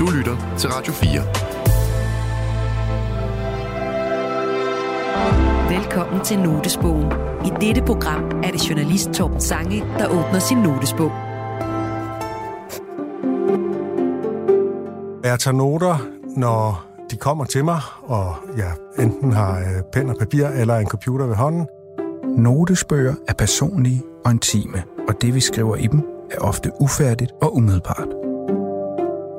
Du lytter til Radio 4. Velkommen til Notesbogen. I dette program er det journalist Torben Sange, der åbner sin notesbog. Jeg tager noter, når de kommer til mig, og jeg enten har øh, pen og papir eller en computer ved hånden. Notesbøger er personlige og intime, og det vi skriver i dem er ofte ufærdigt og umiddelbart.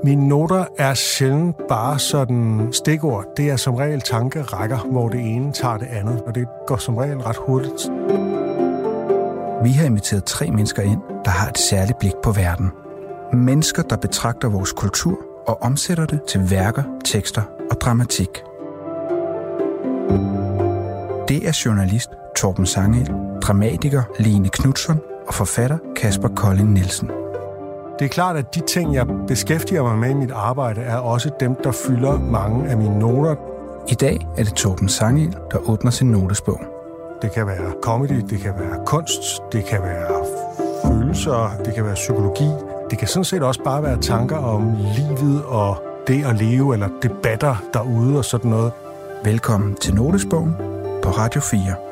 Mine noter er sjældent bare sådan stikord. Det er som regel tankerækker, hvor det ene tager det andet, og det går som regel ret hurtigt. Vi har inviteret tre mennesker ind, der har et særligt blik på verden. Mennesker, der betragter vores kultur og omsætter det til værker, tekster og dramatik. Det er journalist Torben Sangel, dramatiker Line Knudsen og forfatter Kasper Kolding Nielsen. Det er klart, at de ting, jeg beskæftiger mig med i mit arbejde, er også dem, der fylder mange af mine noter. I dag er det Torben Sangel, der åbner sin notesbog. Det kan være comedy, det kan være kunst, det kan være følelser, det kan være psykologi. Det kan sådan set også bare være tanker om livet og det at leve, eller debatter derude og sådan noget. Velkommen til Notesbogen på Radio 4.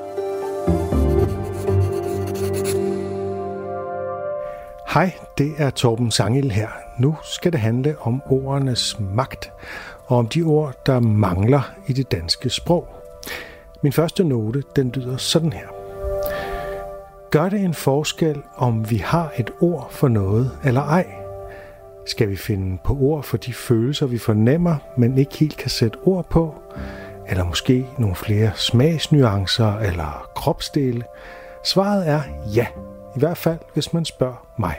Hej, det er Torben Sangel her. Nu skal det handle om ordenes magt, og om de ord, der mangler i det danske sprog. Min første note, den lyder sådan her. Gør det en forskel, om vi har et ord for noget eller ej? Skal vi finde på ord for de følelser, vi fornemmer, men ikke helt kan sætte ord på? Eller måske nogle flere smagsnuancer eller kropsdele? Svaret er ja, i hvert fald hvis man spørger mig.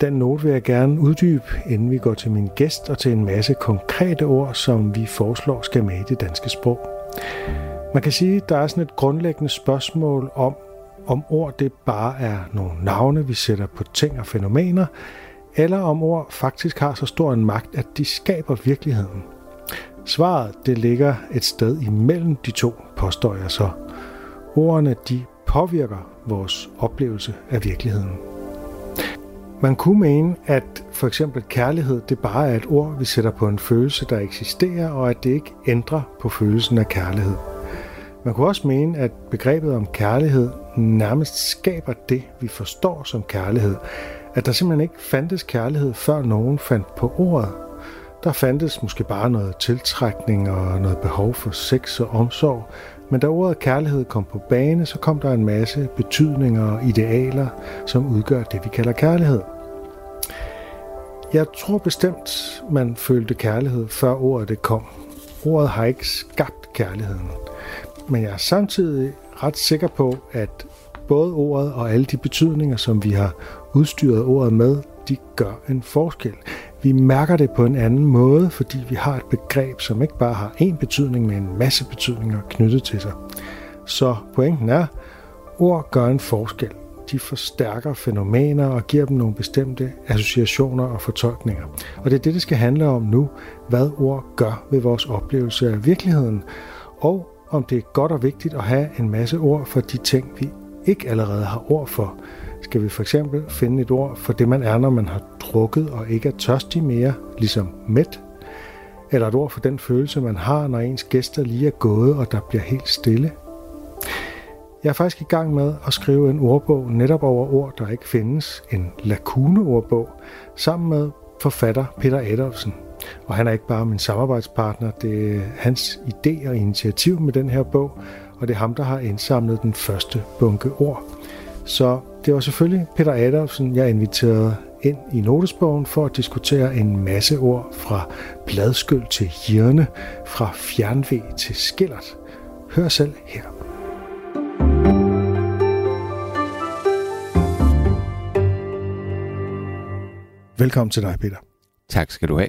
Den note vil jeg gerne uddybe, inden vi går til min gæst og til en masse konkrete ord, som vi foreslår skal med i det danske sprog. Man kan sige, at der er sådan et grundlæggende spørgsmål om, om ord det bare er nogle navne, vi sætter på ting og fænomener, eller om ord faktisk har så stor en magt, at de skaber virkeligheden. Svaret det ligger et sted imellem de to, påstår jeg så. Ordene de påvirker vores oplevelse af virkeligheden. Man kunne mene, at for eksempel kærlighed det bare er et ord, vi sætter på en følelse, der eksisterer, og at det ikke ændrer på følelsen af kærlighed. Man kunne også mene, at begrebet om kærlighed nærmest skaber det, vi forstår som kærlighed. At der simpelthen ikke fandtes kærlighed, før nogen fandt på ordet. Der fandtes måske bare noget tiltrækning og noget behov for sex og omsorg, men da ordet kærlighed kom på bane, så kom der en masse betydninger og idealer, som udgør det, vi kalder kærlighed. Jeg tror bestemt, man følte kærlighed, før ordet det kom. Ordet har ikke skabt kærligheden. Men jeg er samtidig ret sikker på, at både ordet og alle de betydninger, som vi har udstyret ordet med, de gør en forskel. Vi mærker det på en anden måde, fordi vi har et begreb, som ikke bare har én betydning, men en masse betydninger knyttet til sig. Så pointen er, ord gør en forskel. De forstærker fænomener og giver dem nogle bestemte associationer og fortolkninger. Og det er det, det skal handle om nu, hvad ord gør ved vores oplevelse af virkeligheden, og om det er godt og vigtigt at have en masse ord for de ting, vi ikke allerede har ord for. Skal vi for eksempel finde et ord for det, man er, når man har drukket og ikke er tørstig mere, ligesom mæt? Eller et ord for den følelse, man har, når ens gæster lige er gået, og der bliver helt stille? Jeg er faktisk i gang med at skrive en ordbog netop over ord, der ikke findes, en lakuneordbog, sammen med forfatter Peter Adolfsen. Og han er ikke bare min samarbejdspartner, det er hans idé og initiativ med den her bog, og det er ham, der har indsamlet den første bunke ord. Så det var selvfølgelig Peter Adolfsen, jeg inviterede ind i notesbogen for at diskutere en masse ord fra bladskyld til hjørne, fra fjernvæg til skillert. Hør selv her. Velkommen til dig, Peter. Tak skal du have.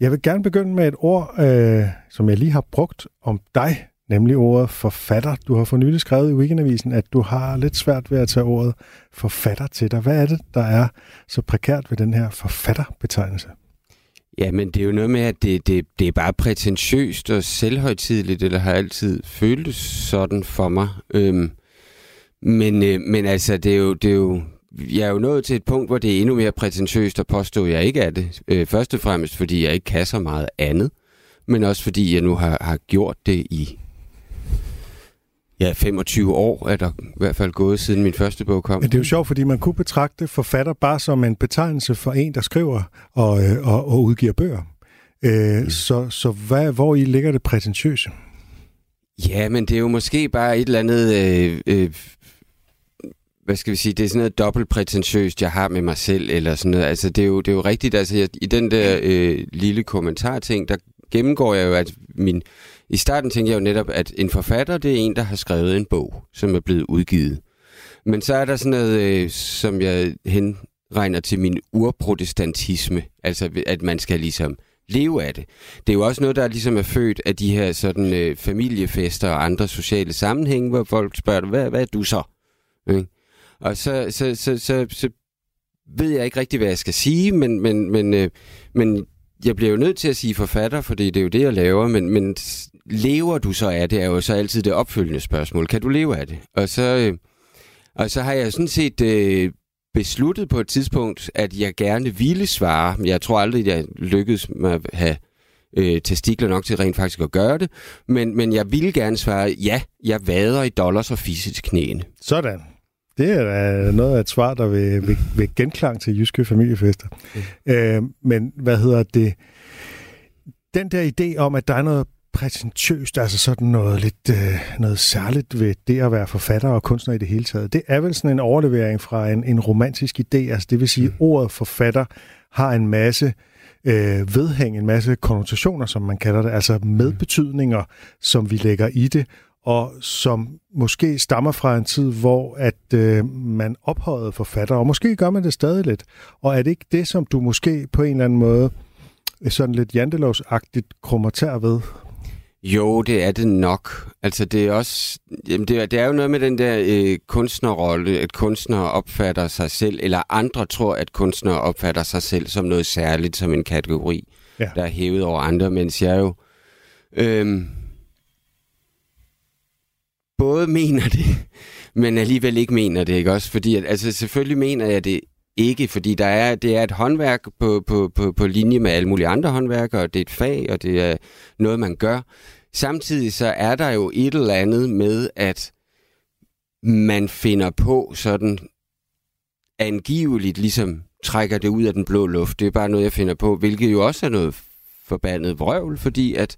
Jeg vil gerne begynde med et ord, øh, som jeg lige har brugt om dig, nemlig ordet forfatter. Du har for nylig skrevet i Weekendavisen, at du har lidt svært ved at tage ordet forfatter til dig. Hvad er det, der er så prekært ved den her forfatterbetegnelse? Ja, men det er jo noget med, at det, det, det er bare prætentiøst og selvhøjtidligt, eller har altid føltes sådan for mig. Øhm, men, øh, men altså, det er, jo, det er jo jeg er jo nået til et punkt, hvor det er endnu mere prætentiøst at påstå, at jeg ikke er det. Øh, først og fremmest, fordi jeg ikke kan så meget andet, men også fordi jeg nu har, har gjort det i ja, 25 år er der i hvert fald gået, siden min første bog kom. Men det er jo sjovt, fordi man kunne betragte forfatter bare som en betegnelse for en, der skriver og, øh, og, og udgiver bøger. Øh, mm. Så, så hvad, hvor i ligger det prætentiøse? Ja, men det er jo måske bare et eller andet... Øh, øh, hvad skal vi sige, det er sådan noget dobbelt prætentiøst, jeg har med mig selv, eller sådan noget. Altså, det er jo, det er jo rigtigt, altså, jeg, i den der øh, lille kommentarting, der gennemgår jeg jo, at min... I starten tænkte jeg jo netop, at en forfatter, det er en, der har skrevet en bog, som er blevet udgivet. Men så er der sådan noget, øh, som jeg henregner til min urprotestantisme, altså at man skal ligesom leve af det. Det er jo også noget, der ligesom er født af de her sådan øh, familiefester og andre sociale sammenhænge, hvor folk spørger, hvad, hvad er du så? Okay? Og så, så, så, så, så ved jeg ikke rigtig, hvad jeg skal sige, men, men, men, øh, men jeg bliver jo nødt til at sige forfatter, fordi det er jo det, jeg laver, men, men lever du så af det, er jo så altid det opfølgende spørgsmål. Kan du leve af det? Og så, øh, og så har jeg sådan set øh, besluttet på et tidspunkt, at jeg gerne ville svare. Jeg tror aldrig, jeg lykkedes med at have øh, testikler nok til rent faktisk at gøre det. Men, men jeg ville gerne svare, ja, jeg vader i dollars og fisse til knæene. Sådan. Det er noget af et svar, der vil, vil, vil genklang til jyske familiefester. Mm. Øh, men hvad hedder det? Den der idé om, at der er noget prætentiøst, altså sådan noget lidt øh, noget særligt ved det at være forfatter og kunstner i det hele taget. Det er vel sådan en overlevering fra en, en romantisk idé, altså det vil sige, mm. ordet forfatter har en masse øh, vedhæng, en masse konnotationer, som man kalder det, altså medbetydninger, som vi lægger i det, og som måske stammer fra en tid, hvor at øh, man ophøjede forfatter, og måske gør man det stadig lidt. Og er det ikke det, som du måske på en eller anden måde sådan lidt jantelovsagtigt krummer tær ved? Jo, det er det nok. Altså, det er også... Jamen, det, er, det er jo noget med den der øh, kunstnerrolle, at kunstnere opfatter sig selv, eller andre tror, at kunstnere opfatter sig selv som noget særligt, som en kategori, ja. der er hævet over andre, mens jeg jo... Øh, både mener det, men alligevel ikke mener det, ikke også? Fordi, at, altså selvfølgelig mener jeg det ikke, fordi der er, det er et håndværk på, på, på, på linje med alle mulige andre håndværkere, og det er et fag, og det er noget, man gør. Samtidig så er der jo et eller andet med, at man finder på sådan angiveligt ligesom trækker det ud af den blå luft. Det er bare noget, jeg finder på, hvilket jo også er noget forbandet vrøvl, fordi at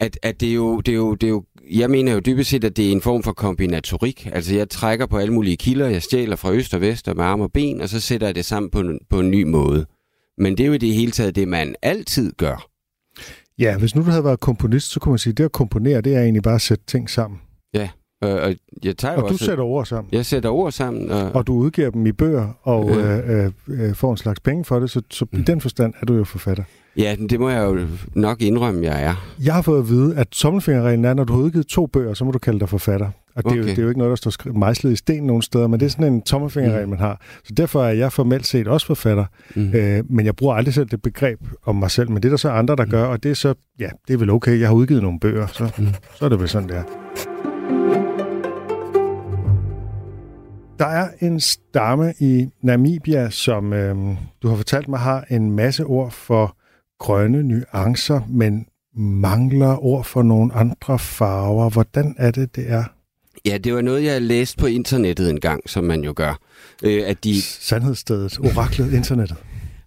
at, at det, er jo, det, er jo, det er jo, jeg mener jo dybest set, at det er en form for kombinatorik. Altså jeg trækker på alle mulige kilder, jeg stjæler fra øst og vest og med arme og ben, og så sætter jeg det sammen på en, på en ny måde. Men det er jo i det hele taget det, man altid gør. Ja, hvis nu du havde været komponist, så kunne man sige, at det at komponere, det er egentlig bare at sætte ting sammen. Ja, og, og jeg tager og du også, sætter ord sammen. Jeg sætter ord sammen. Og, og du udgiver dem i bøger og øh. Øh, øh, får en slags penge for det, så, så mm. i den forstand er du jo forfatter. Ja, det må jeg jo nok indrømme, jeg er. Jeg har fået at vide, at tommelfingerreglen er, når du har udgivet to bøger, så må du kalde dig forfatter. Og okay. det, er jo, det er jo ikke noget, der står mejslet i sten nogen steder, men det er sådan en tommelfingerregel, mm. man har. Så derfor er jeg formelt set også forfatter, mm. øh, men jeg bruger aldrig selv det begreb om mig selv. Men det er der så andre, der mm. gør, og det er så, ja, det er vel okay, jeg har udgivet nogle bøger, så, mm. så er det vel sådan, det er. Der er en stamme i Namibia, som øh, du har fortalt mig har en masse ord for grønne nuancer, men mangler ord for nogle andre farver. Hvordan er det, det er? Ja, det var noget, jeg læste på internettet en gang, som man jo gør. Øh, at de... Sandhedsstedet, oraklet internettet.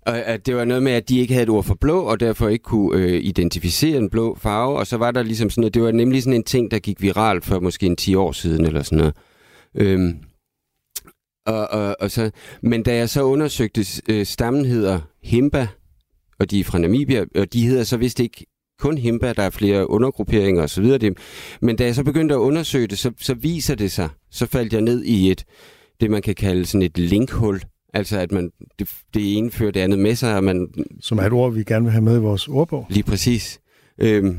Og at det var noget med, at de ikke havde et ord for blå, og derfor ikke kunne øh, identificere en blå farve. Og så var der ligesom sådan noget, det var nemlig sådan en ting, der gik viral for måske en 10 år siden, eller sådan noget. Øhm, og, og, og så, men da jeg så undersøgte, øh, stammen hedder Himba, og de er fra Namibia, og de hedder så vist ikke kun Himba, der er flere undergrupperinger osv. Men da jeg så begyndte at undersøge det, så, så viser det sig, så faldt jeg ned i et, det man kan kalde sådan et linkhul, Altså at man det, det ene fører det andet med sig. Og man, Som er et ord, vi gerne vil have med i vores ordbog. Lige præcis. Øhm,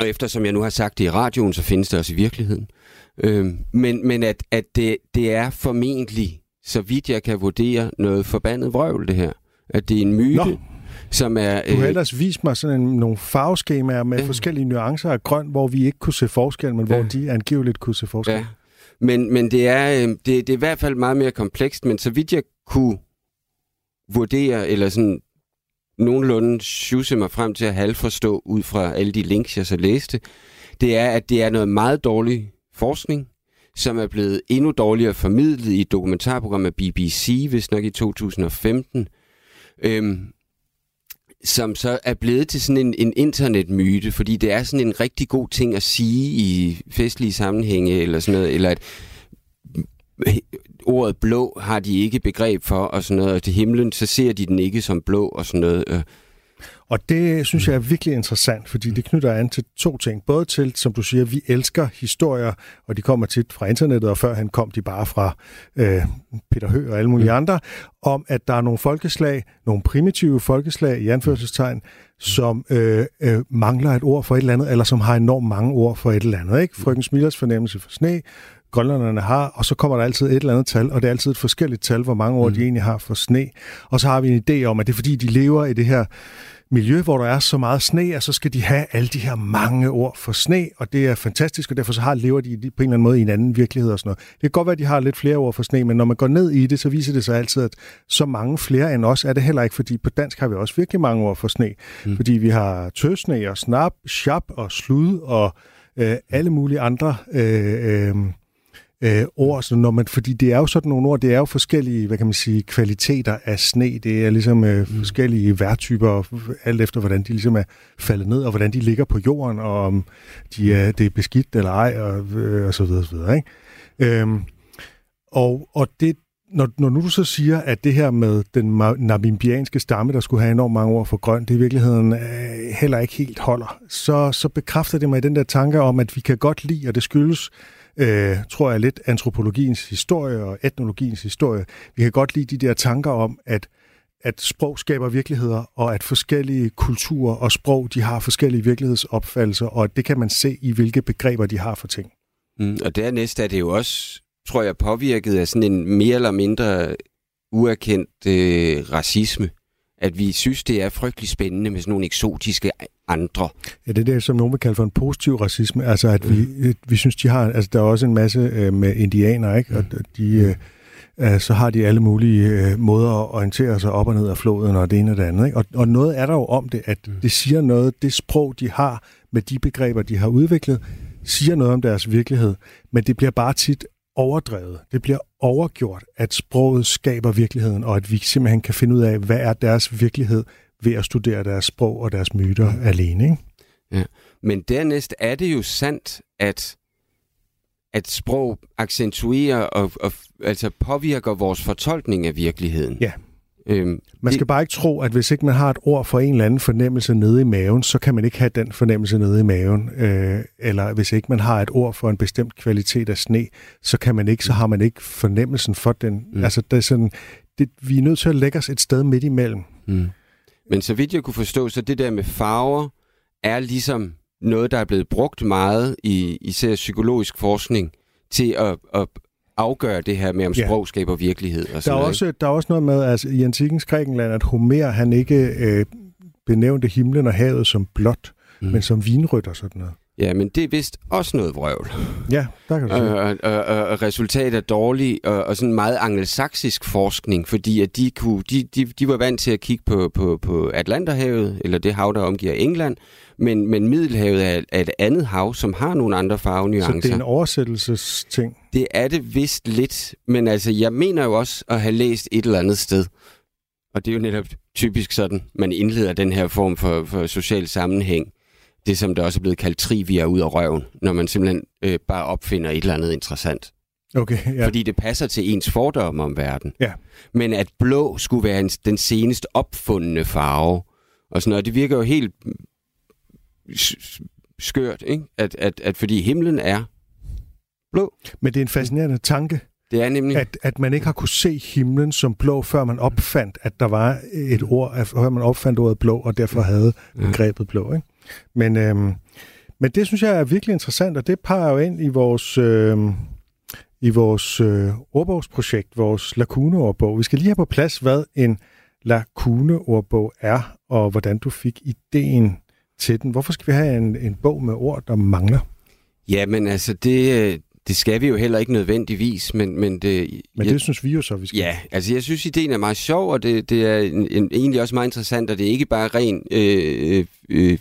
og eftersom jeg nu har sagt det i radioen, så findes det også i virkeligheden. Øhm, men men at, at det, det er formentlig, så vidt jeg kan vurdere, noget forbandet vrøvl, det her. At det er en myte. Nå som er... Du har øh, ellers vist mig sådan en, nogle farveskemaer med ja. forskellige nuancer af grøn, hvor vi ikke kunne se forskel, men ja. hvor de angiveligt kunne se forskel. Ja. Men, men det, er, øh, det, det er i hvert fald meget mere komplekst, men så vidt jeg kunne vurdere, eller sådan nogenlunde sjuse mig frem til at halvforstå ud fra alle de links, jeg så læste, det er, at det er noget meget dårlig forskning, som er blevet endnu dårligere formidlet i et dokumentarprogram af BBC, hvis nok i 2015, øhm, som så er blevet til sådan en, en internetmyte, fordi det er sådan en rigtig god ting at sige i festlige sammenhænge, eller sådan noget, eller at ordet blå har de ikke begreb for, og sådan noget, og til himlen, så ser de den ikke som blå, og sådan noget. Øh. Og det synes jeg er virkelig interessant, fordi det knytter an til to ting. Både til, som du siger, vi elsker historier, og de kommer tit fra internettet, og før han kom de bare fra øh, Peter Høgh og alle mulige mm. andre, om at der er nogle folkeslag, nogle primitive folkeslag i anførselstegn, som øh, øh, mangler et ord for et eller andet, eller som har enormt mange ord for et eller andet. Ikke? Frøken Smilers fornemmelse for sne, grønlanderne har, og så kommer der altid et eller andet tal, og det er altid et forskelligt tal, hvor mange ord mm. de egentlig har for sne. Og så har vi en idé om, at det er fordi, de lever i det her miljø, hvor der er så meget sne, og så skal de have alle de her mange ord for sne, og det er fantastisk, og derfor så har, lever de på en eller anden måde i en anden virkelighed og sådan noget. Det kan godt være, at de har lidt flere ord for sne, men når man går ned i det, så viser det sig altid, at så mange flere end os er det heller ikke, fordi på dansk har vi også virkelig mange ord for sne, mm. fordi vi har tøsne og snap, chap og slud og øh, alle mulige andre øh, øh, øh, ord, så når man, fordi det er jo sådan nogle ord, det er jo forskellige, hvad kan man sige, kvaliteter af sne, det er ligesom øh, mm. forskellige værtyper, alt efter hvordan de ligesom er faldet ned, og hvordan de ligger på jorden, og om de er, det er beskidt eller ej, og, øh, og så videre, så videre, ikke? Øhm, og, og det, når, når nu du så siger, at det her med den namimbianske stamme, der skulle have enormt mange ord for grøn, det i virkeligheden øh, heller ikke helt holder, så, så bekræfter det mig i den der tanke om, at vi kan godt lide, og det skyldes øh, tror jeg, lidt antropologiens historie og etnologiens historie. Vi kan godt lide de der tanker om, at at sprog skaber virkeligheder, og at forskellige kulturer og sprog, de har forskellige virkelighedsopfattelser, og det kan man se i, hvilke begreber de har for ting. Mm, og dernæst er det jo også, tror jeg, påvirket af sådan en mere eller mindre uerkendt øh, racisme at vi synes, det er frygtelig spændende med sådan nogle eksotiske andre. Ja, det er det, som nogen vil kalde for en positiv racisme. Altså, at mm. vi, vi synes, de har... Altså, der er også en masse øh, med indianere, ikke? Og de... Øh, øh, så har de alle mulige øh, måder at orientere sig op og ned af floden og det ene og det andet. Ikke? Og, og noget er der jo om det, at mm. det siger noget, det sprog, de har med de begreber, de har udviklet, siger noget om deres virkelighed, men det bliver bare tit overdrevet. Det bliver overgjort, at sproget skaber virkeligheden, og at vi simpelthen kan finde ud af, hvad er deres virkelighed ved at studere deres sprog og deres myter mm. alene. Ikke? Ja. Men dernæst er det jo sandt, at at sprog accentuerer og, og altså påvirker vores fortolkning af virkeligheden. Ja. Øhm, man skal det... bare ikke tro, at hvis ikke man har et ord for en eller anden fornemmelse nede i maven, så kan man ikke have den fornemmelse nede i maven. Øh, eller hvis ikke man har et ord for en bestemt kvalitet af sne, så kan man ikke, så har man ikke fornemmelsen for den. Mm. Altså, det er sådan, det, vi er nødt til at lægge os et sted midt imellem. Mm. Men så vidt jeg kunne forstå, så det der med farver er ligesom noget, der er blevet brugt meget i især psykologisk forskning til at, at afgøre det her med, om sprog skaber virkelighed. Og sådan der, er noget, også, der er også noget med, altså i antikens Grækenland, at Homer han ikke øh, benævnte himlen og havet som blåt, mm. men som vinrødt og sådan noget. Ja, men det er vist også noget vrøvl. Ja, der kan du se. Og, og, og, og resultatet er dårligt, og, og sådan meget angelsaksisk forskning, fordi at de, kunne, de, de, de var vant til at kigge på, på, på Atlanterhavet, eller det hav, der omgiver England, men, men Middelhavet er, er et andet hav, som har nogle andre farvenuancer. Så det er en oversættelsesting? Det er det vist lidt, men altså, jeg mener jo også at have læst et eller andet sted, og det er jo netop typisk sådan, man indleder den her form for, for social sammenhæng, det, som der også er blevet kaldt trivia ud af røven, når man simpelthen øh, bare opfinder et eller andet interessant. Okay, ja. Fordi det passer til ens fordomme om verden. Ja. Men at blå skulle være en, den senest opfundne farve, og sådan noget, det virker jo helt skørt, ikke? At, at, at fordi himlen er blå. Men det er en fascinerende tanke. Det er nemlig... At, at man ikke har kunne se himlen som blå, før man opfandt, at der var et ord, før man opfandt ordet blå, og derfor havde begrebet blå. Ikke? Men, øhm, men det synes jeg er virkelig interessant, og det peger jo ind i vores, øhm, i vores øh, ordbogsprojekt, vores lakuneordbog. Vi skal lige have på plads, hvad en lakuneordbog er, og hvordan du fik ideen til den. Hvorfor skal vi have en, en bog med ord, der mangler? Jamen altså, det, det skal vi jo heller ikke nødvendigvis, men, men det... Men det jeg, synes vi jo så, vi skal. Ja, altså jeg synes, ideen er meget sjov, og det, det er en, en, egentlig også meget interessant, og det er ikke bare ren øh, øh,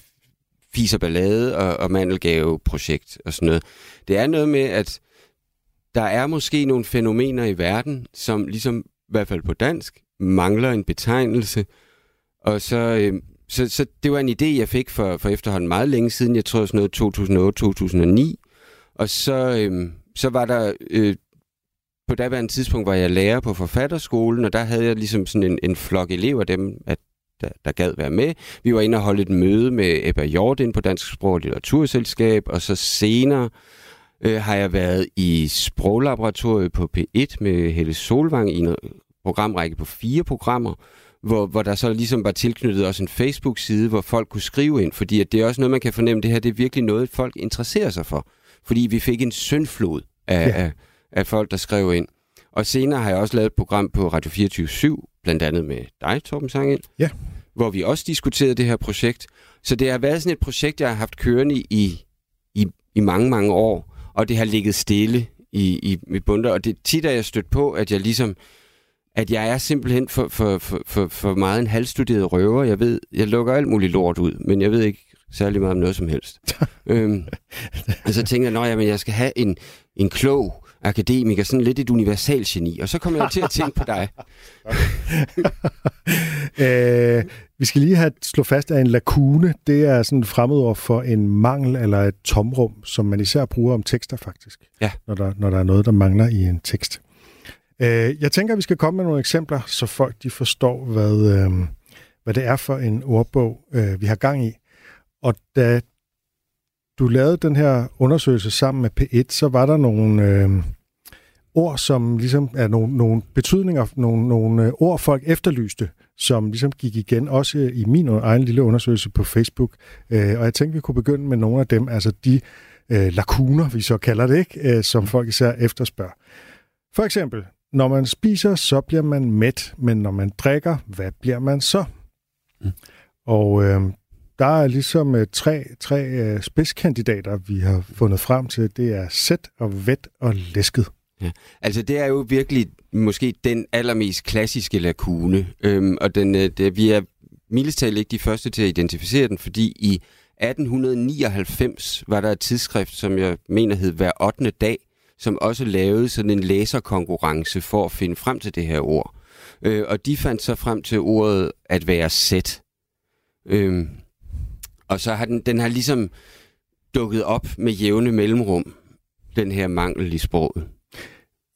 fis og ballade og, og mandelgave-projekt og sådan noget. Det er noget med, at der er måske nogle fænomener i verden, som ligesom, i hvert fald på dansk, mangler en betegnelse, og så... Øh, så, så det var en idé, jeg fik for, for efterhånden meget længe siden. Jeg tror sådan noget 2008-2009. Og så, øh, så var der... Øh, på daværende tidspunkt var jeg lærer på forfatterskolen, og der havde jeg ligesom sådan en, en flok elever, dem, at der, der gad være med. Vi var inde og holde et møde med Ebba Jordan på Dansk Sprog og Litteraturselskab, og så senere øh, har jeg været i Sproglaboratoriet på P1 med Helle Solvang i en programrække på fire programmer, hvor, hvor der så ligesom var tilknyttet også en Facebook-side, hvor folk kunne skrive ind, fordi at det er også noget, man kan fornemme, det her det er virkelig noget, folk interesserer sig for. Fordi vi fik en syndflod af, ja. af, af folk, der skrev ind. Og senere har jeg også lavet et program på Radio 24 blandt andet med dig, Torben Sangind, ja. hvor vi også diskuterede det her projekt. Så det har været sådan et projekt, jeg har haft kørende i, i, i mange, mange år, og det har ligget stille i, i mit bunder, og det tit er jeg stødt på, at jeg ligesom at jeg er simpelthen for, for, for, for, for meget en halvstuderet røver. Jeg ved, jeg lukker alt muligt lort ud, men jeg ved ikke særlig meget om noget som helst. øhm, og så tænker jeg, at jeg skal have en, en klog akademiker, sådan lidt et universalgeni. Og så kommer jeg til at tænke på dig. øh, vi skal lige have slå fast, at en lakune, det er sådan et fremmedord for en mangel eller et tomrum, som man især bruger om tekster faktisk. Ja. Når der, når der er noget, der mangler i en tekst. Øh, jeg tænker, at vi skal komme med nogle eksempler, så folk de forstår, hvad, øh, hvad det er for en ordbog, øh, vi har gang i. Og da du lavede den her undersøgelse sammen med P1, så var der nogle øh, ord, som ligesom er nogle, nogle betydninger, nogle, nogle øh, ord, folk efterlyste, som ligesom gik igen, også i min egen lille undersøgelse på Facebook. Øh, og jeg tænkte, vi kunne begynde med nogle af dem, altså de øh, lakuner, vi så kalder det, ikke, øh, som folk især efterspørger. For eksempel, når man spiser, så bliver man mæt, men når man drikker, hvad bliver man så? Mm. Og øh, der er ligesom øh, tre, tre øh, spidskandidater, vi har fundet frem til. Det er sæt og vet og læsket. Ja. Altså det er jo virkelig måske den allermest klassiske lakune, øhm, og den, øh, det, vi er mildest ikke de første til at identificere den, fordi i 1899 var der et tidsskrift, som jeg mener hed Hver 8. dag, som også lavede sådan en læserkonkurrence for at finde frem til det her ord. Øh, og de fandt så frem til ordet at være sæt. Øh, og så har den, den har ligesom dukket op med jævne mellemrum, den her mangel i sproget.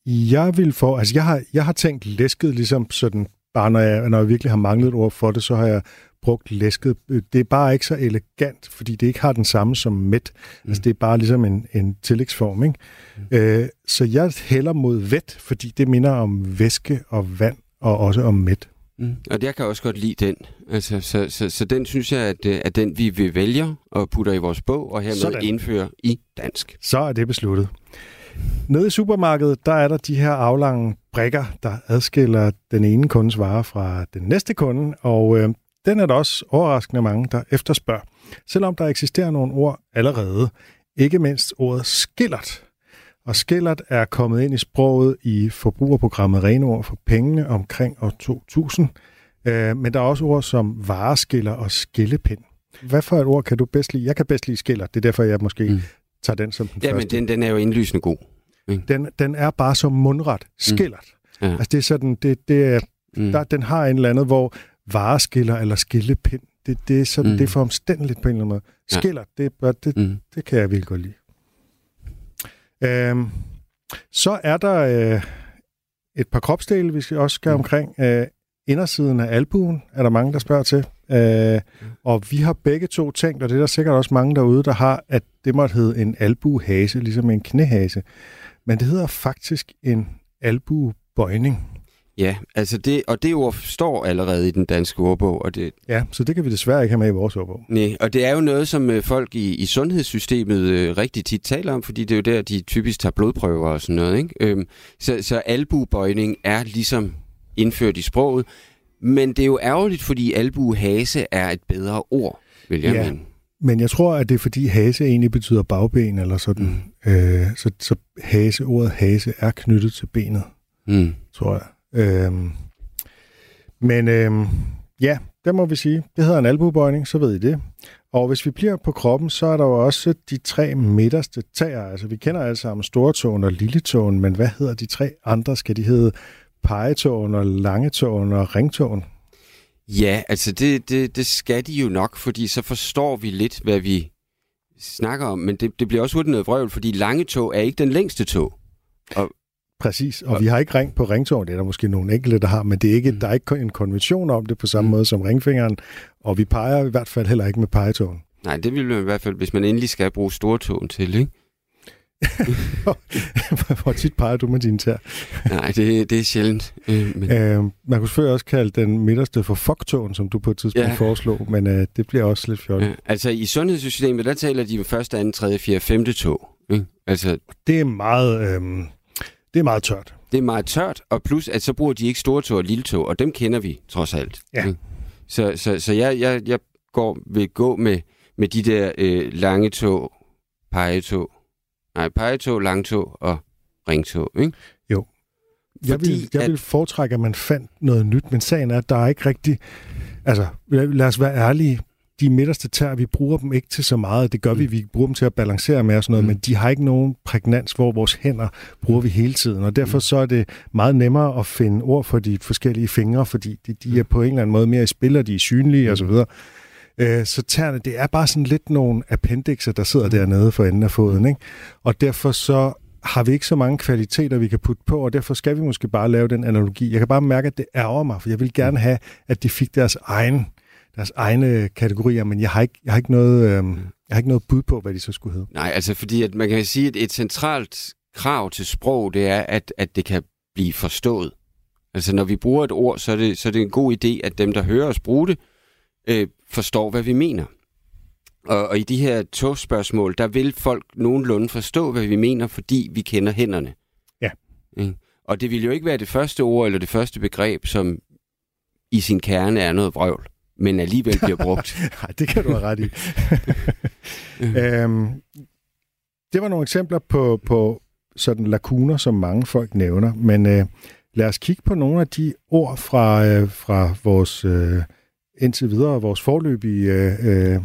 Jeg vil få, altså jeg har, jeg har tænkt læsket ligesom sådan, bare når jeg, når jeg virkelig har manglet et ord for det, så har jeg brugt læsket. Det er bare ikke så elegant, fordi det ikke har den samme som mæt. Mm. Altså det er bare ligesom en, en tillægsform, ikke? Mm. Øh, så jeg hælder mod vet, fordi det minder om væske og vand, og også om mæt. Mm. Og det jeg kan også godt lide den. Altså, så, så, så den synes jeg, at, øh, at den vi vil vælge og putter i vores bog, og hermed Sådan. indfører i dansk. Så er det besluttet. Nede i supermarkedet, der er der de her aflange brækker, der adskiller den ene kundes varer fra den næste kunde, og øh, den er der også overraskende mange, der efterspørger. Selvom der eksisterer nogle ord allerede, ikke mindst ordet skillert. Og skillert er kommet ind i sproget i forbrugerprogrammet Renord for pengene omkring år 2000. Øh, men der er også ord som vareskiller og skillepind. Hvad for et ord kan du bedst lide? Jeg kan bedst lide skiller. Det er derfor, jeg måske mm. tager den som den ja, første. men den, den er jo indlysende god. Mm. Den, den er bare så mundret. Skillert. Mm. Ja. Altså det er sådan, det, det er, mm. der, den har en eller andet, hvor vareskiller eller skillepind, det, det, er sådan, mm. det er for omstændeligt på en eller anden måde. Skiller, ja. det, det, mm. det kan jeg virkelig godt lide. Øhm, så er der øh, et par kropsdele, vi skal også skal mm. omkring. Øh, indersiden af albuen er der mange, der spørger til. Øh, mm. og vi har begge to tænkt, og det er der sikkert også mange derude, der har, at det måtte hedde en albuehase, ligesom en knæhase. Men det hedder faktisk en albuebøjning. Ja, altså det, og det ord står allerede i den danske ordbog. Og det, ja, så det kan vi desværre ikke have med i vores ordbog. Nej, og det er jo noget, som øh, folk i, i sundhedssystemet øh, rigtig tit taler om, fordi det er jo der, de typisk tager blodprøver og sådan noget. Ikke? Øhm, så, så albubøjning er ligesom indført i sproget, men det er jo ærgerligt, fordi albuhase er et bedre ord, vil jeg ja. mene. men jeg tror, at det er fordi hase egentlig betyder bagben eller sådan. Mm. Øh, så, så hase, ordet hase er knyttet til benet, mm. tror jeg. Øhm, men øhm, ja, det må vi sige. Det hedder en albuebøjning, så ved I det. Og hvis vi bliver på kroppen, så er der jo også de tre midterste tæer. Altså, vi kender alle sammen stortåen og lilletåen, men hvad hedder de tre andre? Skal de hedde pegetåen og langetåen og ringtåen? Ja, altså det, det, det skal de jo nok, fordi så forstår vi lidt, hvad vi snakker om. Men det, det bliver også hurtigt noget vrøvl, fordi lange tog er ikke den længste tog. Og, Præcis, og, vi har ikke ring på ringtårn, det er der måske nogle enkelte, der har, men det er ikke, mm. der er ikke en konvention om det på samme mm. måde som ringfingeren, og vi peger i hvert fald heller ikke med pegetåen. Nej, det vil man i hvert fald, hvis man endelig skal bruge stortåen til, ikke? Hvor tit peger du med din tær? Nej, det, det er sjældent. Øh, men... øh, man kunne selvfølgelig også kalde den midterste for fucktåen, som du på et tidspunkt ja. foreslog, men øh, det bliver også lidt fjollet. Ja, altså i sundhedssystemet, der taler de om første, anden, tredje, fjerde, femte tog. Ikke? Altså... Det er meget... Øh, det er meget tørt. Det er meget tørt, og plus, at så bruger de ikke store tog og lille tog, og dem kender vi trods alt. Ja. Ikke? Så, så, så jeg, jeg, jeg går, vil gå med, med de der øh, lange tog, pegetog, Nej, pegetog, langtog og ringtog, ikke? Jo. Jeg, Fordi, vil, jeg at... vil foretrække, at man fandt noget nyt, men sagen er, at der er ikke rigtig... Altså, lad os være ærlige. De midterste tær, vi bruger dem ikke til så meget. Det gør mm. vi, vi bruger dem til at balancere med og sådan noget, mm. men de har ikke nogen prægnans, hvor vores hænder bruger vi hele tiden. Og derfor mm. så er det meget nemmere at finde ord for de forskellige fingre, fordi de, de er på en eller anden måde mere i spil, og de er synlige mm. osv. Øh, så tæerne, det er bare sådan lidt nogle appendixer, der sidder dernede for enden af foden. Ikke? Og derfor så har vi ikke så mange kvaliteter, vi kan putte på, og derfor skal vi måske bare lave den analogi. Jeg kan bare mærke, at det ærger mig, for jeg vil gerne have, at de fik deres egen deres egne kategorier, men jeg har ikke, jeg har ikke noget, øh, jeg har ikke noget bud på, hvad de så skulle hedde. Nej, altså fordi at man kan sige, at et centralt krav til sprog, det er, at, at det kan blive forstået. Altså når vi bruger et ord, så er, det, så er det en god idé, at dem, der hører os bruge det, øh, forstår, hvad vi mener. Og, og i de her togspørgsmål, der vil folk nogenlunde forstå, hvad vi mener, fordi vi kender hænderne. Ja. Mm. Og det vil jo ikke være det første ord eller det første begreb, som i sin kerne er noget vrøvl, men alligevel bliver brugt. Nej, det kan du have ret i. øhm, det var nogle eksempler på, på sådan lakuner, som mange folk nævner, men øh, lad os kigge på nogle af de ord fra, øh, fra vores... Øh, indtil videre vores forløbige øh, øh,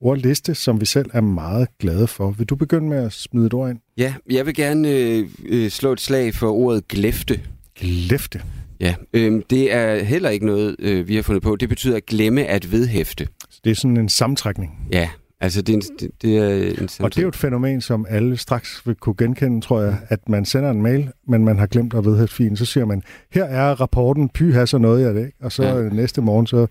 ordliste, som vi selv er meget glade for. Vil du begynde med at smide et ord ind? Ja, jeg vil gerne øh, øh, slå et slag for ordet glæfte. Glæfte? Ja, øh, det er heller ikke noget, øh, vi har fundet på. Det betyder at glemme at vedhæfte. Det er sådan en sammentrækning? Ja, Altså, det er, en, det, det er en Og det er jo et fænomen, som alle straks vil kunne genkende, tror jeg, at man sender en mail, men man har glemt at vedhæfte filen. Så siger man, her er rapporten, py har så noget af det, ikke? Og så ja. næste morgen, så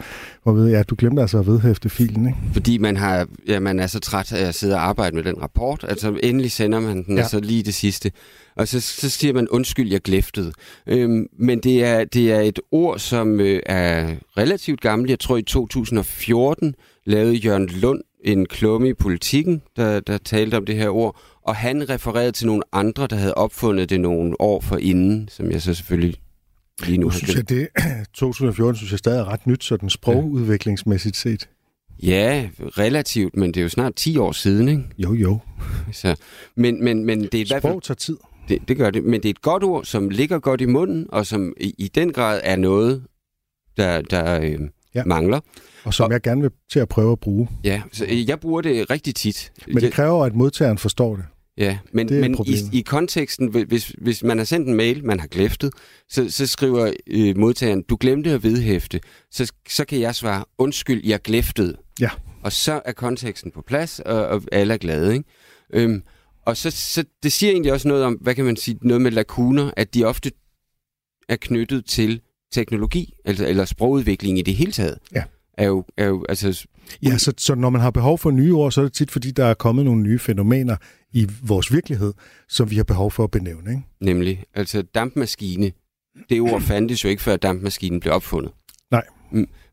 må vi ja, du glemte altså at vedhæfte filen, ikke? Fordi man, har, ja, man er så træt af at sidde og arbejde med den rapport, altså endelig sender man den, ja. og så lige det sidste. Og så, så siger man, undskyld, jeg glæftede. Øhm, men det er, det er et ord, som øh, er relativt gammelt. Jeg tror, i 2014 lavede Jørgen Lund en klumme i politikken, der, der talte om det her ord, og han refererede til nogle andre, der havde opfundet det nogle år for inden, som jeg så selvfølgelig lige nu, har synes jeg, det 2014 synes jeg stadig er ret nyt, sådan sprogudviklingsmæssigt set. Ja, relativt, men det er jo snart 10 år siden, ikke? Jo, jo. Så, men, men, men det er i hvert fald... tager tid. Det, det gør det, men det er et godt ord, som ligger godt i munden, og som i, i den grad er noget, der, der øh, ja. mangler. Og som og, jeg gerne vil til at prøve at bruge. Ja, så jeg bruger det rigtig tit. Men det kræver, at modtageren forstår det. Ja, men, men i, i konteksten, hvis, hvis man har sendt en mail, man har glæftet, så, så skriver øh, modtageren, du glemte at vedhæfte, så, så kan jeg svare, undskyld, jeg glæftede. Ja. Og så er konteksten på plads, og, og alle er glade. Ikke? Øhm, og så, så det siger egentlig også noget om, hvad kan man sige, noget med lakuner, at de ofte er knyttet til teknologi, altså, eller sprogudvikling i det hele taget. Ja er jo, er jo altså... Ja, så, så når man har behov for nye ord, så er det tit, fordi der er kommet nogle nye fænomener i vores virkelighed, som vi har behov for at benævne. Ikke? Nemlig, altså dampmaskine, det ord fandtes jo ikke, før dampmaskinen blev opfundet. Nej.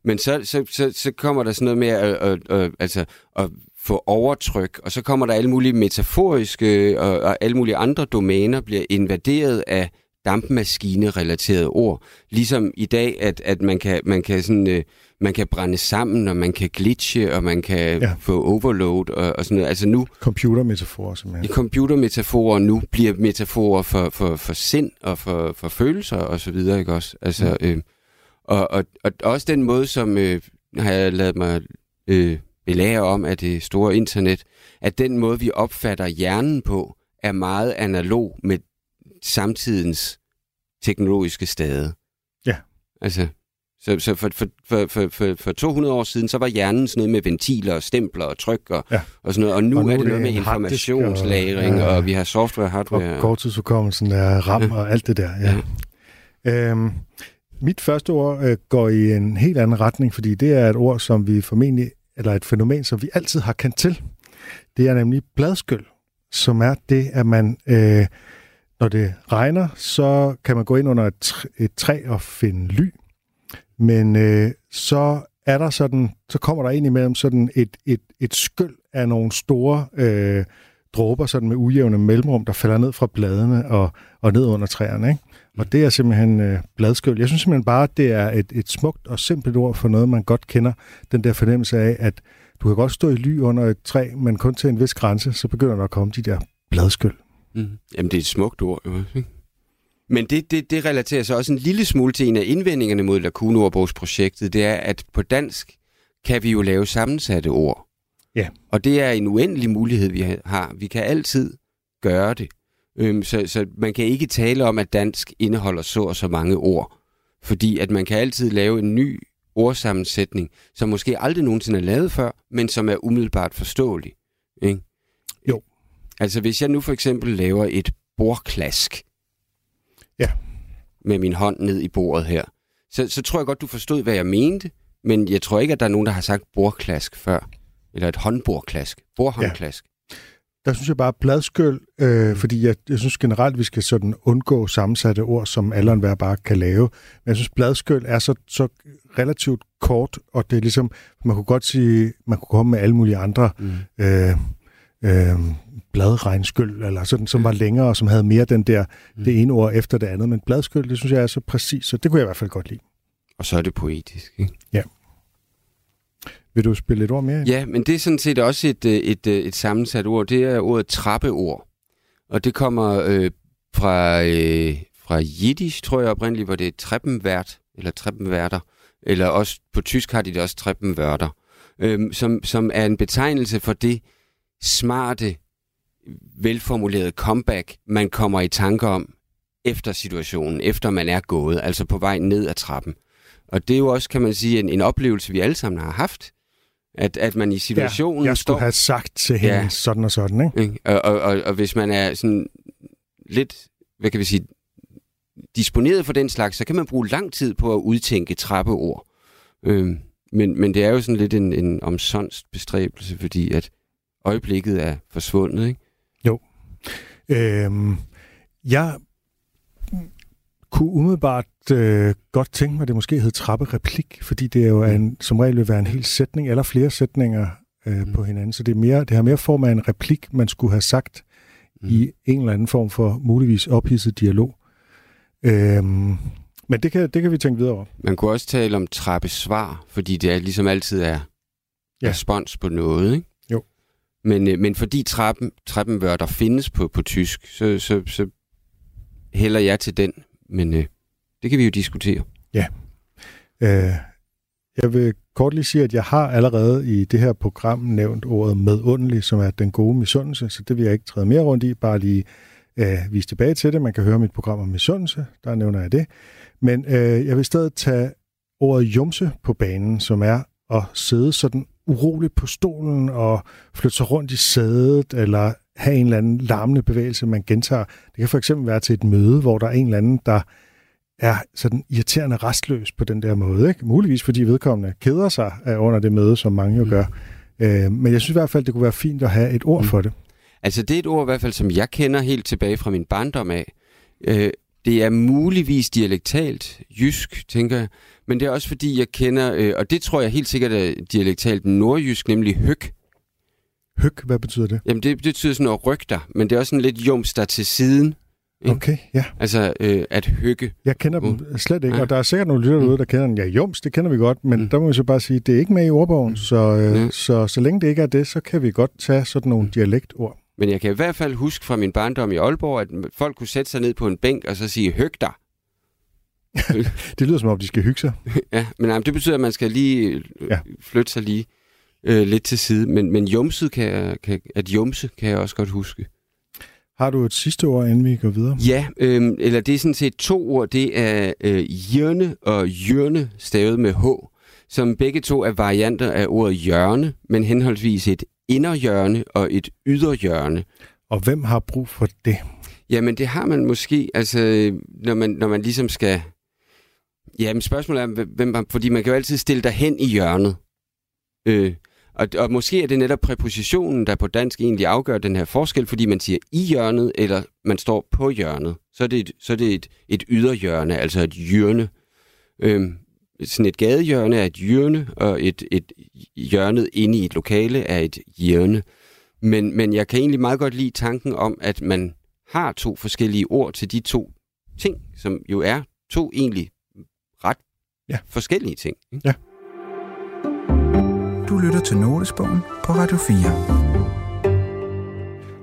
Men så, så, så, så kommer der sådan noget med at, at, at, altså, at få overtryk, og så kommer der alle mulige metaforiske og, og alle mulige andre domæner bliver invaderet af dampmaskine-relaterede ord. Ligesom i dag, at, at man kan, man kan sådan... Øh, man kan brænde sammen, og man kan glitche, og man kan ja. få overload og, og sådan noget. Altså nu... Computermetaforer, simpelthen. Computermetaforer nu bliver metaforer for, for, for sind og for, for følelser og så videre, ikke også? Altså, mm. øh, og, og, og også den måde, som øh, har jeg lavet mig øh, belære om af det store internet, at den måde, vi opfatter hjernen på, er meget analog med samtidens teknologiske stade. Ja. Altså, så, så for, for, for, for, for, for 200 år siden, så var hjernen sådan noget med ventiler og stempler og tryk og, ja. og sådan noget. Og nu, og nu er det noget med informationslagring, og, ja, og vi har software, hardware. Og korttidsudkommelsen er RAM ja. og alt det der, ja. ja. Øhm, mit første ord øh, går i en helt anden retning, fordi det er et ord, som vi formentlig, eller et fænomen, som vi altid har kendt til. Det er nemlig bladskyld, som er det, at man, øh, når det regner, så kan man gå ind under et, et træ og finde ly. Men øh, så er der sådan, så kommer der ind imellem sådan et, et, et skyld af nogle store øh, dråber sådan med ujævne mellemrum, der falder ned fra bladene og, og ned under træerne. Ikke? Og det er simpelthen øh, bladskyld. Jeg synes simpelthen bare, at det er et, et smukt og simpelt ord for noget, man godt kender. Den der fornemmelse af, at du kan godt stå i ly under et træ, men kun til en vis grænse, så begynder der at komme de der bladskyld. Mm. Jamen, det er et smukt ord, jo. Ikke? Men det, det, det relaterer sig også en lille smule til en af indvendingerne mod Lakuno-ordbogsprojektet. Det er, at på dansk kan vi jo lave sammensatte ord. Ja. Og det er en uendelig mulighed, vi har. Vi kan altid gøre det. Øhm, så, så man kan ikke tale om, at dansk indeholder så og så mange ord. Fordi at man kan altid lave en ny ordsammensætning, som måske aldrig nogensinde er lavet før, men som er umiddelbart forståelig. Ikke? Altså hvis jeg nu for eksempel laver et bordklask, Ja. Med min hånd ned i bordet her. Så, så tror jeg godt, du forstod, hvad jeg mente, men jeg tror ikke, at der er nogen, der har sagt bordklask før. Eller et håndbordklask. Bordhåndklask. Ja. Der synes jeg bare bladskyld, øh, fordi jeg, jeg synes generelt, vi skal sådan undgå sammensatte ord, som alle enhver bare kan lave. Men jeg synes, bladskyld er så, så relativt kort, og det er ligesom, man kunne godt sige, man kunne komme med alle mulige andre mm. øh, øh, bladregnskyld, eller sådan, som var længere, og som havde mere den der, mm. det ene ord efter det andet. Men bladskyld, det synes jeg er så præcis, så det kunne jeg i hvert fald godt lide. Og så er det poetisk, ikke? Ja. Vil du spille et ord mere? Ja, men det er sådan set også et, øh, et, et, øh, et sammensat ord. Det er ordet trappeord. Og det kommer øh, fra, øh, fra Yiddish, tror jeg oprindeligt, hvor det er treppenvært, eller treppenværter. Eller også på tysk har de det også treppenvørter. Øh, som, som er en betegnelse for det smarte, velformuleret comeback, man kommer i tanke om efter situationen, efter man er gået, altså på vej ned ad trappen. Og det er jo også, kan man sige, en, en oplevelse, vi alle sammen har haft. At, at man i situationen ja, jeg skulle står... have sagt til hende ja, sådan og sådan, ikke? Og, og, og, og hvis man er sådan lidt, hvad kan vi sige, disponeret for den slags, så kan man bruge lang tid på at udtænke trappeord. Øhm, men, men det er jo sådan lidt en, en omsonst bestræbelse, fordi at øjeblikket er forsvundet, ikke? Øhm, jeg kunne umiddelbart øh, godt tænke mig, at det måske hed trappereplik, fordi det er jo en, som regel vil være en hel sætning, eller flere sætninger øh, mm. på hinanden. Så det, er mere, det har mere form af en replik, man skulle have sagt mm. i en eller anden form for muligvis ophidset dialog. Øhm, men det kan, det kan vi tænke videre over. Man kunne også tale om trappesvar, fordi det er ligesom altid er ja. respons på noget, ikke? Men, øh, men fordi trappen, trappenvørter findes på, på tysk, så, så, så hælder jeg til den. Men øh, det kan vi jo diskutere. Ja. Øh, jeg vil kort lige sige, at jeg har allerede i det her program nævnt ordet medundelig, som er den gode misundelse, så det vil jeg ikke træde mere rundt i, bare lige øh, vise tilbage til det. Man kan høre mit program om misundelse, der nævner jeg det. Men øh, jeg vil stadig tage ordet jumse på banen, som er at sidde sådan uroligt på stolen og flytte sig rundt i sædet, eller have en eller anden larmende bevægelse, man gentager. Det kan for eksempel være til et møde, hvor der er en eller anden, der er sådan irriterende restløs på den der måde. Ikke? Muligvis fordi vedkommende keder sig under det møde, som mange jo mm. gør. Øh, men jeg synes i hvert fald, det kunne være fint at have et ord mm. for det. Altså det er et ord i hvert fald, som jeg kender helt tilbage fra min barndom af. Øh, det er muligvis dialektalt, jysk, tænker jeg, men det er også fordi, jeg kender, øh, og det tror jeg helt sikkert er dialektalt nordjysk, nemlig høg. Høg, hvad betyder det? Jamen det, det betyder sådan noget rygter, men det er også sådan lidt jums der til siden. Ikke? Okay, ja. Altså øh, at hygge. Jeg kender dem slet ikke, Ja. og der er sikkert nogle lytter derude, der kender den. Ja, jums, det kender vi godt, men Mm. der må vi så bare sige, det er ikke med i ordbogen, så, øh, Mm. så så længe det ikke er det, så kan vi godt tage sådan nogle dialektord. Men jeg kan i hvert fald huske fra min barndom i Aalborg, at folk kunne sætte sig ned på en bænk og så sige, hyg dig. Det lyder som om, de skal hygge sig. Ja, men jamen, det betyder, at man skal lige øh, ja. flytte sig lige øh, lidt til side. Men, men jumset kan, jeg- kan, at jumse kan jeg også godt huske. Har du et sidste ord, inden vi går videre? Ja, øh, eller det er sådan set to ord. Det er øh, hjørne og hjørne stavet med H, som begge to er varianter af ordet hjørne, men henholdsvis et inderhjørne og et yderhjørne. Og hvem har brug for det? Jamen, det har man måske, altså, når man, når man ligesom skal... Ja, men spørgsmålet er, hvem fordi man kan jo altid stille dig hen i hjørnet. Øh, og, og måske er det netop præpositionen, der på dansk egentlig afgør den her forskel, fordi man siger i hjørnet, eller man står på hjørnet. Så er det et, så er det et, et yderhjørne, altså et hjørne. Øh, sådan et gadehjørne er et hjørne, og et, et hjørnet inde i et lokale er et hjørne. Men, men jeg kan egentlig meget godt lide tanken om, at man har to forskellige ord til de to ting, som jo er to egentlig Ja. forskellige ting. Ikke? Du lytter til Notesbogen på Radio 4.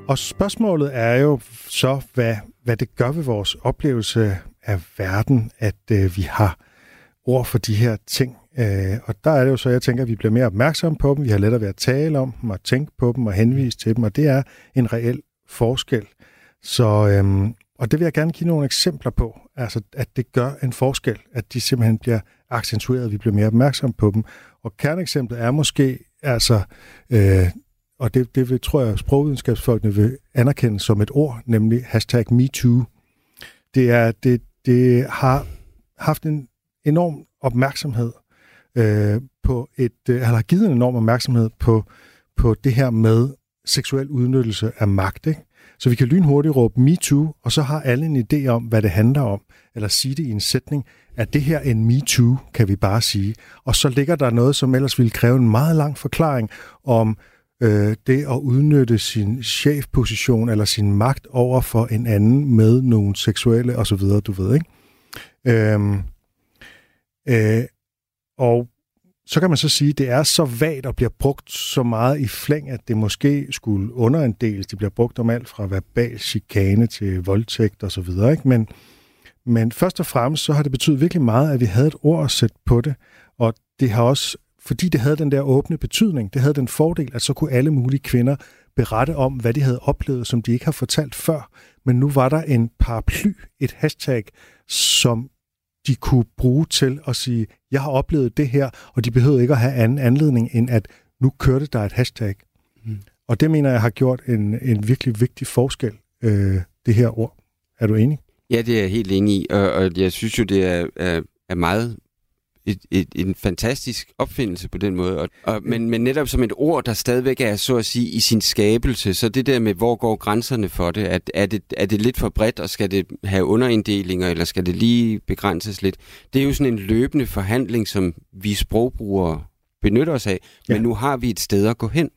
Og spørgsmålet er jo så, hvad, hvad det gør ved vores oplevelse af verden, at øh, vi har ord for de her ting. Øh, og der er det jo så, jeg tænker, at vi bliver mere opmærksomme på dem, vi har lettere ved at tale om dem, og tænke på dem, og henvise til dem, og det er en reel forskel. Så, øhm, og det vil jeg gerne give nogle eksempler på, altså at det gør en forskel, at de simpelthen bliver accentueret, vi bliver mere opmærksomme på dem. Og kerneeksemplet er måske, altså, øh, og det, det vil, tror jeg, sprogvidenskabsfolkene vil anerkende som et ord, nemlig hashtag MeToo. Det, er, det, det har haft en enorm opmærksomhed øh, på et, øh, eller har givet en enorm opmærksomhed på, på det her med seksuel udnyttelse af magt. Ikke? Så vi kan lynhurtigt råbe MeToo, og så har alle en idé om, hvad det handler om, eller sige det i en sætning, at det her er en MeToo, kan vi bare sige. Og så ligger der noget, som ellers ville kræve en meget lang forklaring om øh, det at udnytte sin chefposition eller sin magt over for en anden med nogle seksuelle osv., du ved, ikke? Øhm, øh, og så kan man så sige, at det er så vagt og bliver brugt så meget i flæng, at det måske skulle underandeles. Det bliver brugt om alt fra verbal chikane til voldtægt og så videre. Ikke? Men, men først og fremmest så har det betydet virkelig meget, at vi havde et ord at sætte på det. Og det har også, fordi det havde den der åbne betydning, det havde den fordel, at så kunne alle mulige kvinder berette om, hvad de havde oplevet, som de ikke har fortalt før. Men nu var der en paraply, et hashtag, som de kunne bruge til at sige, jeg har oplevet det her, og de behøvede ikke at have anden anledning, end at nu kørte der et hashtag. Mm. Og det mener jeg har gjort en, en virkelig vigtig forskel, øh, det her ord. Er du enig? Ja, det er jeg helt enig i, og, og jeg synes jo, det er, er, er meget et, et, en fantastisk opfindelse på den måde. Og, og, men, men netop som et ord, der stadigvæk er, så at sige, i sin skabelse, så det der med, hvor går grænserne for det? Er, er det, er det lidt for bredt, og skal det have underinddelinger, eller skal det lige begrænses lidt? Det er jo sådan en løbende forhandling, som vi sprogbrugere benytter os af, Ja. men nu har vi et sted at gå hen.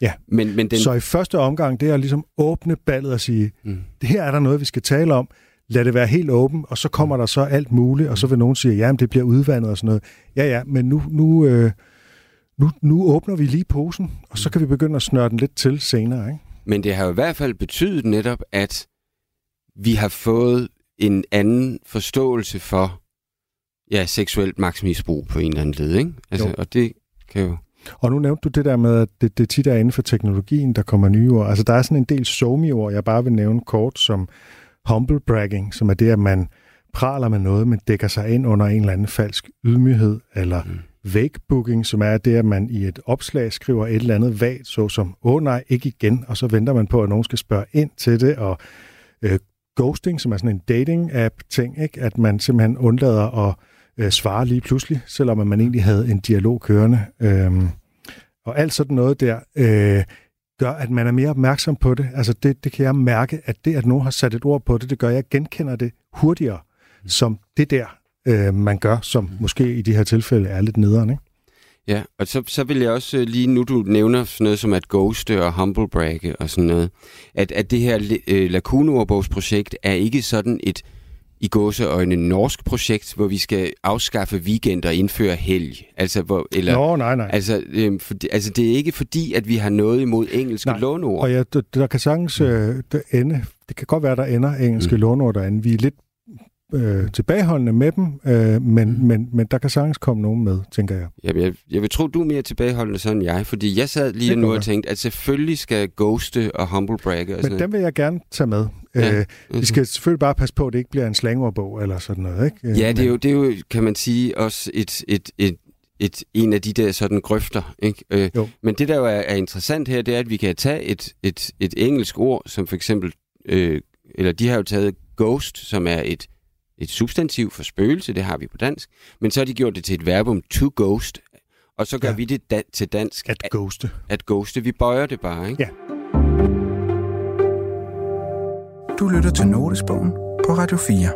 Ja. Men, men den. Så i første omgang, det er at ligesom åbne ballet og sige, mm, her er der noget, vi skal tale om. Lad det være helt åben, og så kommer der så alt muligt, og så vil nogen sige, ja, men det bliver udvandet og sådan noget. Ja, ja, men nu, nu, øh, nu, nu åbner vi lige posen, og så kan vi begynde at snøre den lidt til senere. Ikke? Men det har jo i hvert fald betydet netop, at vi har fået en anden forståelse for ja, seksuelt magtmisbrug på en eller anden led. Ikke? Altså, Jo. og det kan jo... Og nu nævnte du det der med, at det, det tit er inden for teknologien, der kommer nye ord. Altså der er sådan en del somi-ord, jeg bare vil nævne kort, som humble bragging, som er det, at man praler med noget, men dækker sig ind under en eller anden falsk ydmyghed, eller Mm. vague booking, som er det, at man i et opslag skriver et eller andet vagt, såsom, åh nej, ikke igen, og så venter man på, at nogen skal spørge ind til det, og øh, ghosting, som er sådan en dating-app-ting, ikke? at man simpelthen undlader at øh, svare lige pludselig, selvom at man egentlig havde en dialog kørende. Øhm, og alt sådan noget der øh, gør, at man er mere opmærksom på det. Altså det, det kan jeg mærke, at det, at nogen har sat et ord på det, det gør, at jeg genkender det hurtigere, som det der, øh, man gør, som måske i de her tilfælde er lidt nederen. Ikke? Ja, og så, så vil jeg også øh, lige, nu du nævner sådan noget som at ghoste og humblebragge og sådan noget, at, at det her øh, Lakuno-bogsprojekt er ikke sådan et i gåseøjne norsk projekt, hvor vi skal afskaffe weekend og indføre helg. Altså, hvor, eller, Nå, nej, nej. Altså, øh, for, altså, det er ikke fordi, at vi har noget imod engelske nej. låneord. Og ja, der, der kan sagtens øh, der ende, det kan godt være, der ender engelske mm. låneord derinde. Vi er lidt øh, tilbageholdende med dem, øh, men, mm. men, men der kan sagtens komme nogen med, tænker jeg. Jeg, jeg, jeg vil tro, du er mere tilbageholdende sådan jeg, fordi jeg sad lige nu og tænkte, at selvfølgelig skal ghoste og humblebragge. Og men dem vil jeg gerne tage med. Ja. Øh, mm-hmm. Vi skal selvfølgelig bare passe på, at det ikke bliver en slangordbog eller sådan noget. Ikke? Ja, det er, jo, det er jo, kan man sige, også et, et, et, et, en af de der sådan grøfter. Ikke? Øh, jo. Men det, der jo er, er interessant her, det er, at vi kan tage et, et, et engelsk ord, som for eksempel, øh, eller de har jo taget ghost, som er et et substantiv for spøgelse, det har vi på dansk, men så har de gjort det til et verbum to ghost, og så gør ja. vi det da- til dansk. At ghoste. At, at ghoste. Vi bøjer det bare, ikke? Ja. Du lytter til Notesbogen på Radio 4.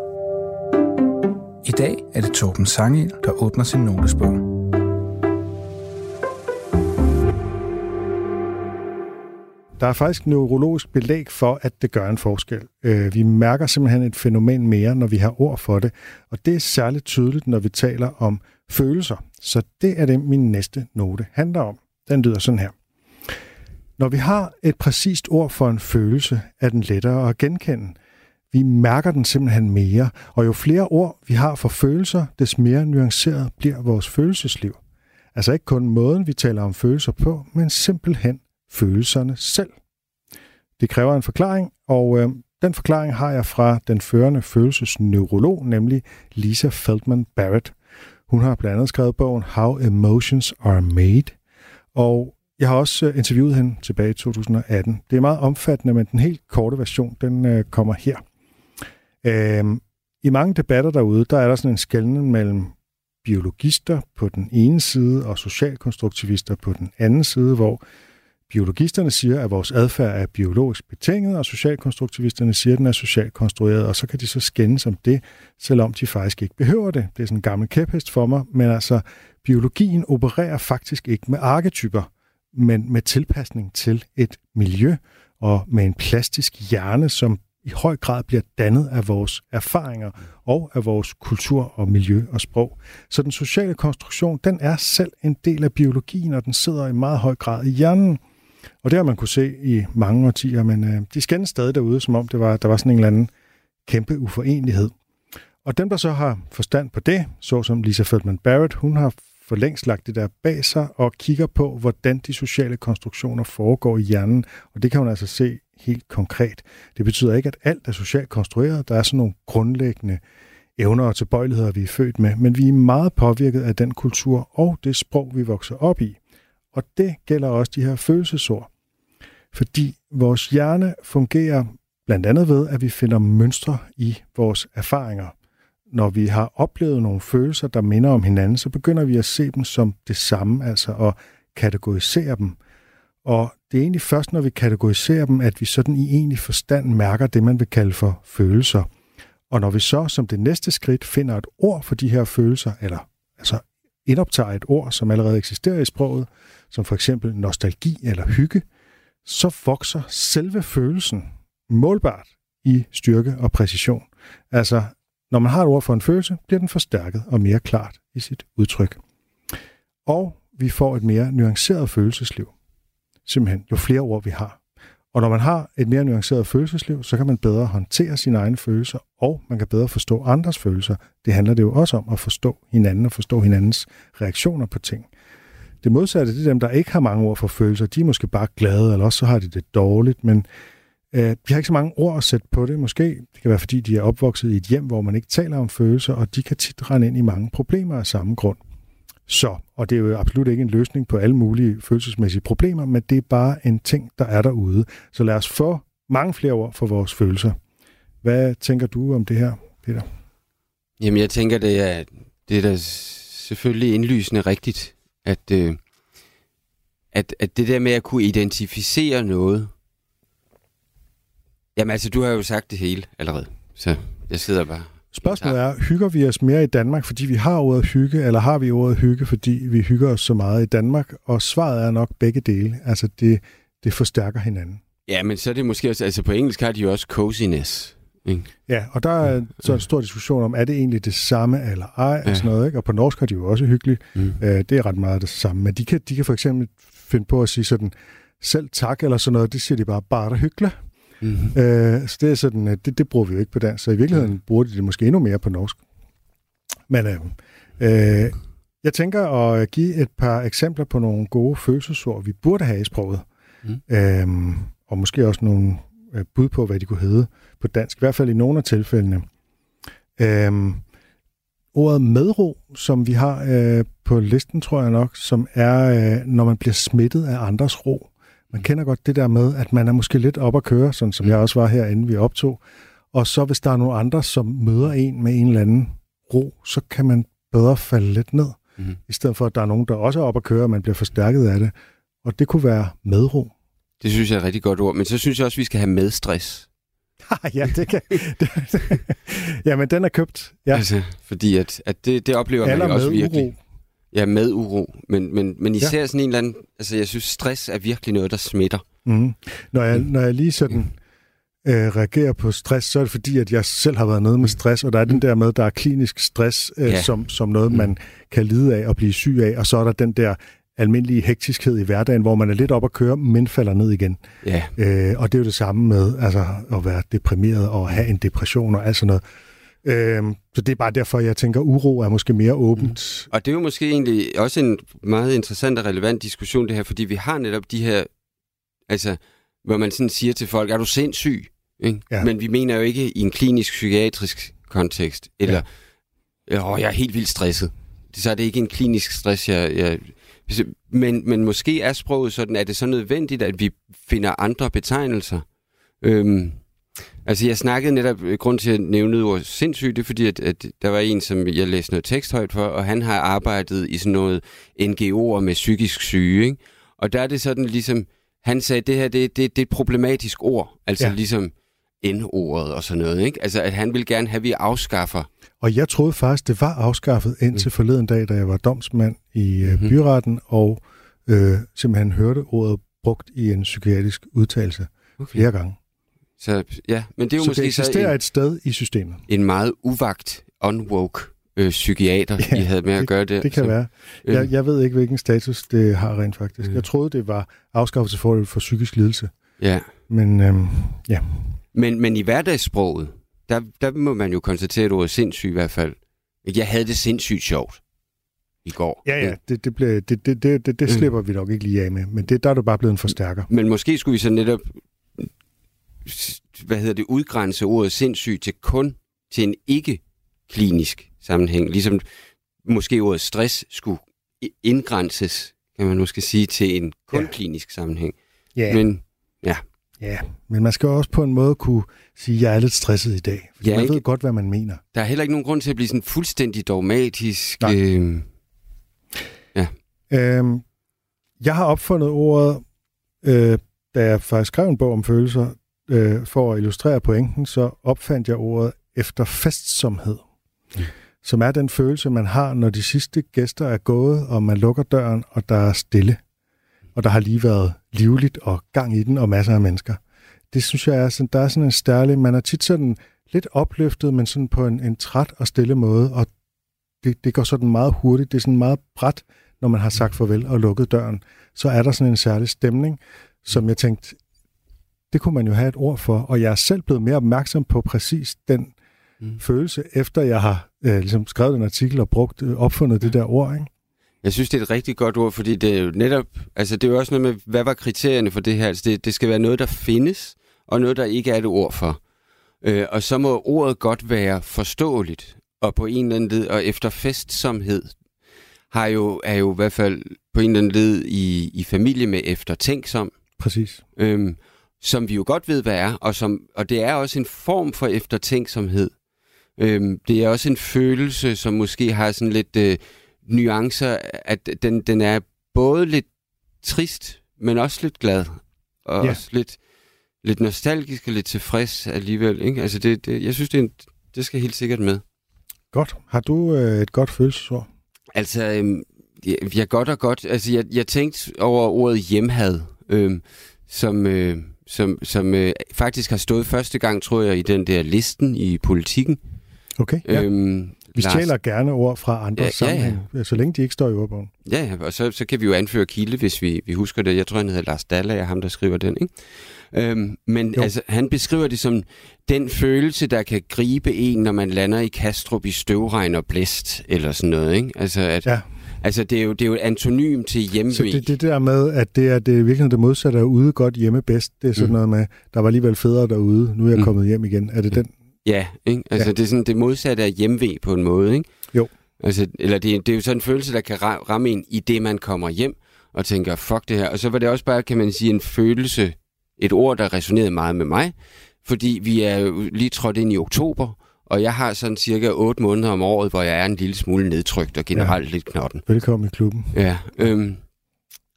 I dag er det Torben Sangel, der åbner sin notesbog. Der er faktisk neurologisk belæg for, at det gør en forskel. Øh, vi mærker simpelthen et fænomen mere, når vi har ord for det, og det er særligt tydeligt, når vi taler om følelser. Så det er det, min næste note handler om. Den lyder sådan her. Når vi har et præcist ord for en følelse, er den lettere at genkende. Vi mærker den simpelthen mere, og jo flere ord vi har for følelser, des mere nuanceret bliver vores følelsesliv. Altså ikke kun måden, vi taler om følelser på, men simpelthen følelserne selv. Det kræver en forklaring, og øh, den forklaring har jeg fra den førende følelsesneurolog, nemlig Lisa Feldman Barrett. Hun har blandt andet skrevet bogen How Emotions Are Made, og jeg har også øh, interviewet hende tilbage i 2018. Det er meget omfattende, men den helt korte version, den øh, kommer her. Øh, I mange debatter derude, der er der sådan en skældning mellem biologister på den ene side og socialkonstruktivister på den anden side, hvor Biologisterne siger, at vores adfærd er biologisk betinget, og socialkonstruktivisterne siger, at den er socialt konstrueret, og så kan de så skændes om det, selvom de faktisk ikke behøver det. Det er sådan en gammel kæphest for mig, men altså, biologien opererer faktisk ikke med arketyper, men med tilpasning til et miljø og med en plastisk hjerne, som i høj grad bliver dannet af vores erfaringer og af vores kultur og miljø og sprog. Så den sociale konstruktion, den er selv en del af biologien, og den sidder i meget høj grad i hjernen. Og det har man kunne se i mange årtier, men øh, de skændes stadig derude, som om det var, der var sådan en eller anden kæmpe uforenlighed. Og dem, der så har forstand på det, så som Lisa Feldman Barrett, hun har for længst lagt det der bag sig og kigger på, hvordan de sociale konstruktioner foregår i hjernen. Og det kan hun altså se helt konkret. Det betyder ikke, at alt er socialt konstrueret. Der er sådan nogle grundlæggende evner og tilbøjeligheder, vi er født med, men vi er meget påvirket af den kultur og det sprog, vi vokser op i. Og det gælder også de her følelsesord. Fordi vores hjerne fungerer blandt andet ved, at vi finder mønstre i vores erfaringer. Når vi har oplevet nogle følelser, der minder om hinanden, så begynder vi at se dem som det samme, altså at kategorisere dem. Og det er egentlig først, når vi kategoriserer dem, at vi sådan i egentlig forstand mærker det, man vil kalde for følelser. Og når vi så som det næste skridt finder et ord for de her følelser, eller altså indoptager et ord, som allerede eksisterer i sproget, som for eksempel nostalgi eller hygge, så vokser selve følelsen målbart i styrke og præcision. Altså, når man har et ord for en følelse, bliver den forstærket og mere klart i sit udtryk. Og vi får et mere nuanceret følelsesliv. Simpelthen, jo flere ord vi har. Og når man har et mere nuanceret følelsesliv, så kan man bedre håndtere sine egne følelser, og man kan bedre forstå andres følelser. Det handler det jo også om at forstå hinanden og forstå hinandens reaktioner på ting. Det modsatte, det er dem, der ikke har mange ord for følelser. De er måske bare glade, eller også så har de det dårligt, men øh, de har ikke så mange ord at sætte på det. Måske det kan være, fordi de er opvokset i et hjem, hvor man ikke taler om følelser, og de kan tit rende ind i mange problemer af samme grund. Så, og det er jo absolut ikke en løsning på alle mulige følelsesmæssige problemer, men det er bare en ting, der er derude. Så lad os få mange flere ord for vores følelser. Hvad tænker du om det her, Peter? Jamen, jeg tænker, det er, det er da selvfølgelig indlysende rigtigt, at, øh, at, at det der med at kunne identificere noget, jamen altså, du har jo sagt det hele allerede, så jeg sidder bare Spørgsmålet er, hygger vi os mere i Danmark, fordi vi har ordet hygge, eller har vi ordet hygge, fordi vi hygger os så meget i Danmark? Og svaret er nok begge dele. Altså, det, det forstærker hinanden. Ja, men så er det måske også, altså på engelsk har de jo også coziness. Ikke? Ja, og der er så en stor diskussion om, er det egentlig det samme eller ej, ja. og sådan noget, ikke? Og på norsk har de jo også hyggeligt. Mm. Øh, det er ret meget det samme. Men de kan, de kan for eksempel finde på at sige sådan, selv tak eller sådan noget, det siger de bare, bare hyggeligt. Mm-hmm. Øh, så det er sådan, det, det bruger vi jo ikke på dansk, så i virkeligheden mm. bruger de det måske endnu mere på norsk. Men øh, øh, jeg tænker at give et par eksempler på nogle gode følelsesord, vi burde have i sproget. Mm. Øh, og måske også nogle øh, bud på, hvad de kunne hedde på dansk, i hvert fald i nogle af tilfældene. Øh, ordet medro, som vi har øh, på listen, tror jeg nok, som er, øh, når man bliver smittet af andres ro. Man kender godt det der med, at man er måske lidt op at køre, sådan som jeg også var her, inden vi optog. Og så hvis der er nogle andre, som møder en med en eller anden ro, så kan man bedre falde lidt ned. Mm. I stedet for, at der er nogen, der også er op at køre, og man bliver forstærket af det. Og det kunne være medro. Det synes jeg er et rigtig godt ord. Men så synes jeg også, at vi skal have medstress. ja, det kan... ja, men den er købt. Ja. Altså, fordi at, at det, det oplever Eller man også virkelig. Ja, med uro. Men, men, men især ja. sådan en eller anden... Altså, jeg synes, stress er virkelig noget, der smitter. Mm. Når, jeg, når jeg lige sådan øh, reagerer på stress, så er det fordi, at jeg selv har været nede med stress, og der er den der med, der er klinisk stress øh, ja. som, som noget, man kan lide af og blive syg af, og så er der den der almindelige hektiskhed i hverdagen, hvor man er lidt op at køre, men falder ned igen. Ja. Øh, og det er jo det samme med altså, at være deprimeret og have en depression og alt sådan noget. Øh, så det er bare derfor, jeg tænker, uro er måske mere åbent. Mm. Og det er jo måske egentlig også en meget interessant og relevant diskussion, det her, fordi vi har netop de her, altså, hvor man sådan siger til folk, er du sindssyg? Ikke? Ja. Men vi mener jo ikke i en klinisk psykiatrisk kontekst, eller, ja. åh, jeg er helt vildt stresset. Så er det ikke en klinisk stress, jeg, jeg men, men måske er sproget sådan, at det så nødvendigt, at vi finder andre betegnelser. Øhm, altså jeg snakkede netop, øh, grund til at nævne ordet sindssygt, det er fordi, at, at der var en, som jeg læste noget tekst højt for, og han har arbejdet i sådan noget NGO'er med psykisk syge, ikke? Og der er det sådan ligesom, han sagde, det her det, det, det er et problematisk ord, altså ja. ligesom N-ordet og sådan noget, ikke? Altså at han vil gerne have, at vi afskaffer og jeg troede faktisk, det var afskaffet indtil mm. forleden dag, da jeg var domsmand i mm-hmm. byretten, og øh, simpelthen hørte ordet brugt i en psykiatrisk udtalelse okay. flere gange. Så ja, men det er jo så måske det eksisterer så en, et sted i systemet. En meget uvagt, unwoke øh, psykiater, ja, I havde med det, at gøre det. Det kan så, være. Øh. Jeg, jeg ved ikke, hvilken status det har rent faktisk. Mm. Jeg troede, det var afskaffelse for, for psykisk lidelse. Ja. Men øhm, ja. Men, men i hverdagssproget, der, der må man jo konstatere, at du er sindssyg i hvert fald. Jeg havde det sindssygt sjovt i går. Ja, ja, det, det, blev, det, det, det, det, det mm. slipper mm. vi nok ikke lige af med, men det, der er du bare blevet en forstærker. Men måske skulle vi så netop, hvad hedder det, udgrænse ordet sindssyg til kun til en ikke-klinisk sammenhæng. Ligesom måske ordet stress skulle indgrænses, kan man måske sige, til en kun ja. klinisk sammenhæng. Ja. Men ja. Ja, men man skal også på en måde kunne sige, at jeg er lidt stresset i dag. Fordi ja, man ikke? ved godt, hvad man mener. Der er heller ikke nogen grund til at blive sådan fuldstændig dogmatisk. Øh, ja. Øhm, jeg har opfundet ordet, øh, da jeg faktisk skrev en bog om følelser, øh, for at illustrere pointen, så opfandt jeg ordet efterfestsomhed. Mm. Som er den følelse, man har, når de sidste gæster er gået, og man lukker døren, og der er stille og der har lige været livligt og gang i den, og masser af mennesker. Det synes jeg er sådan, der er sådan en stærlig, man er tit sådan lidt opløftet, men sådan på en, en træt og stille måde, og det, det går sådan meget hurtigt, det er sådan meget bræt, når man har sagt farvel og lukket døren, så er der sådan en særlig stemning, som jeg tænkte, det kunne man jo have et ord for, og jeg er selv blevet mere opmærksom på præcis den mm. følelse, efter jeg har øh, ligesom skrevet en artikel og brugt, øh, opfundet det der ord. Ikke? Jeg synes, det er et rigtig godt ord, fordi det er jo netop, altså det er jo også noget med, hvad var kriterierne for det her? Altså det, det skal være noget, der findes, og noget, der ikke er et ord for. Øh, og så må ordet godt være forståeligt, og på en eller anden led, og efter festsomhed, har jo, er jo i hvert fald på en eller anden led i, i familie med eftertænksom. Præcis. Øhm, som vi jo godt ved, hvad er, og, som, og det er også en form for eftertænksomhed. Øhm, det er også en følelse, som måske har sådan lidt... Øh, nuancer, at den, den er både lidt trist, men også lidt glad. Og ja. også lidt, lidt nostalgisk og lidt tilfreds alligevel. Ikke? Altså det, det, jeg synes, det er en, det skal helt sikkert med. Godt. Har du øh, et godt følelsesord? Altså, øhm, jeg, jeg godt og godt. Altså, jeg, jeg tænkte over ordet hjemhad, øhm, som, øh, som, som øh, faktisk har stået første gang, tror jeg, i den der listen i politikken. Okay, ja. Øhm, Vi Lars- stjæler gerne ord fra andre Ja, ja, ja, ja. sammenhæng, så længe de ikke står i ordbogen. Ja, ja, og så, så kan vi jo anføre kilde, hvis vi, vi husker det. Jeg tror, han hedder Lars Daller, er ham, der skriver den. Ikke? Øhm, men Jo. altså, han beskriver det som den følelse, der kan gribe en, når man lander i Kastrup i støvregn og blæst, eller sådan noget. Ikke? Altså, at, Ja. Altså det, er jo, det er jo et antonym til hjemve. Så det, det der med, at det er det er virkelig det modsatte af ude godt, hjemme bedst, det er sådan Mm. mm. noget med, der var alligevel federe derude, nu er jeg Mm. kommet hjem igen. Er det den? Ja, ikke? Altså, Ja. det er sådan det modsatte af hjemve på en måde, ikke? Jo. Altså, eller det, det er jo sådan en følelse, der kan ra- ramme en i det, man kommer hjem og tænker, fuck det her. Og så var det også bare, kan man sige, en følelse, et ord, der resonerede meget med mig, fordi vi er jo lige trådt ind i oktober, og jeg har sådan cirka 8 måneder om året, hvor jeg er en lille smule nedtrykt og generelt ja. lidt knotten. Velkommen i klubben. Ja, øhm,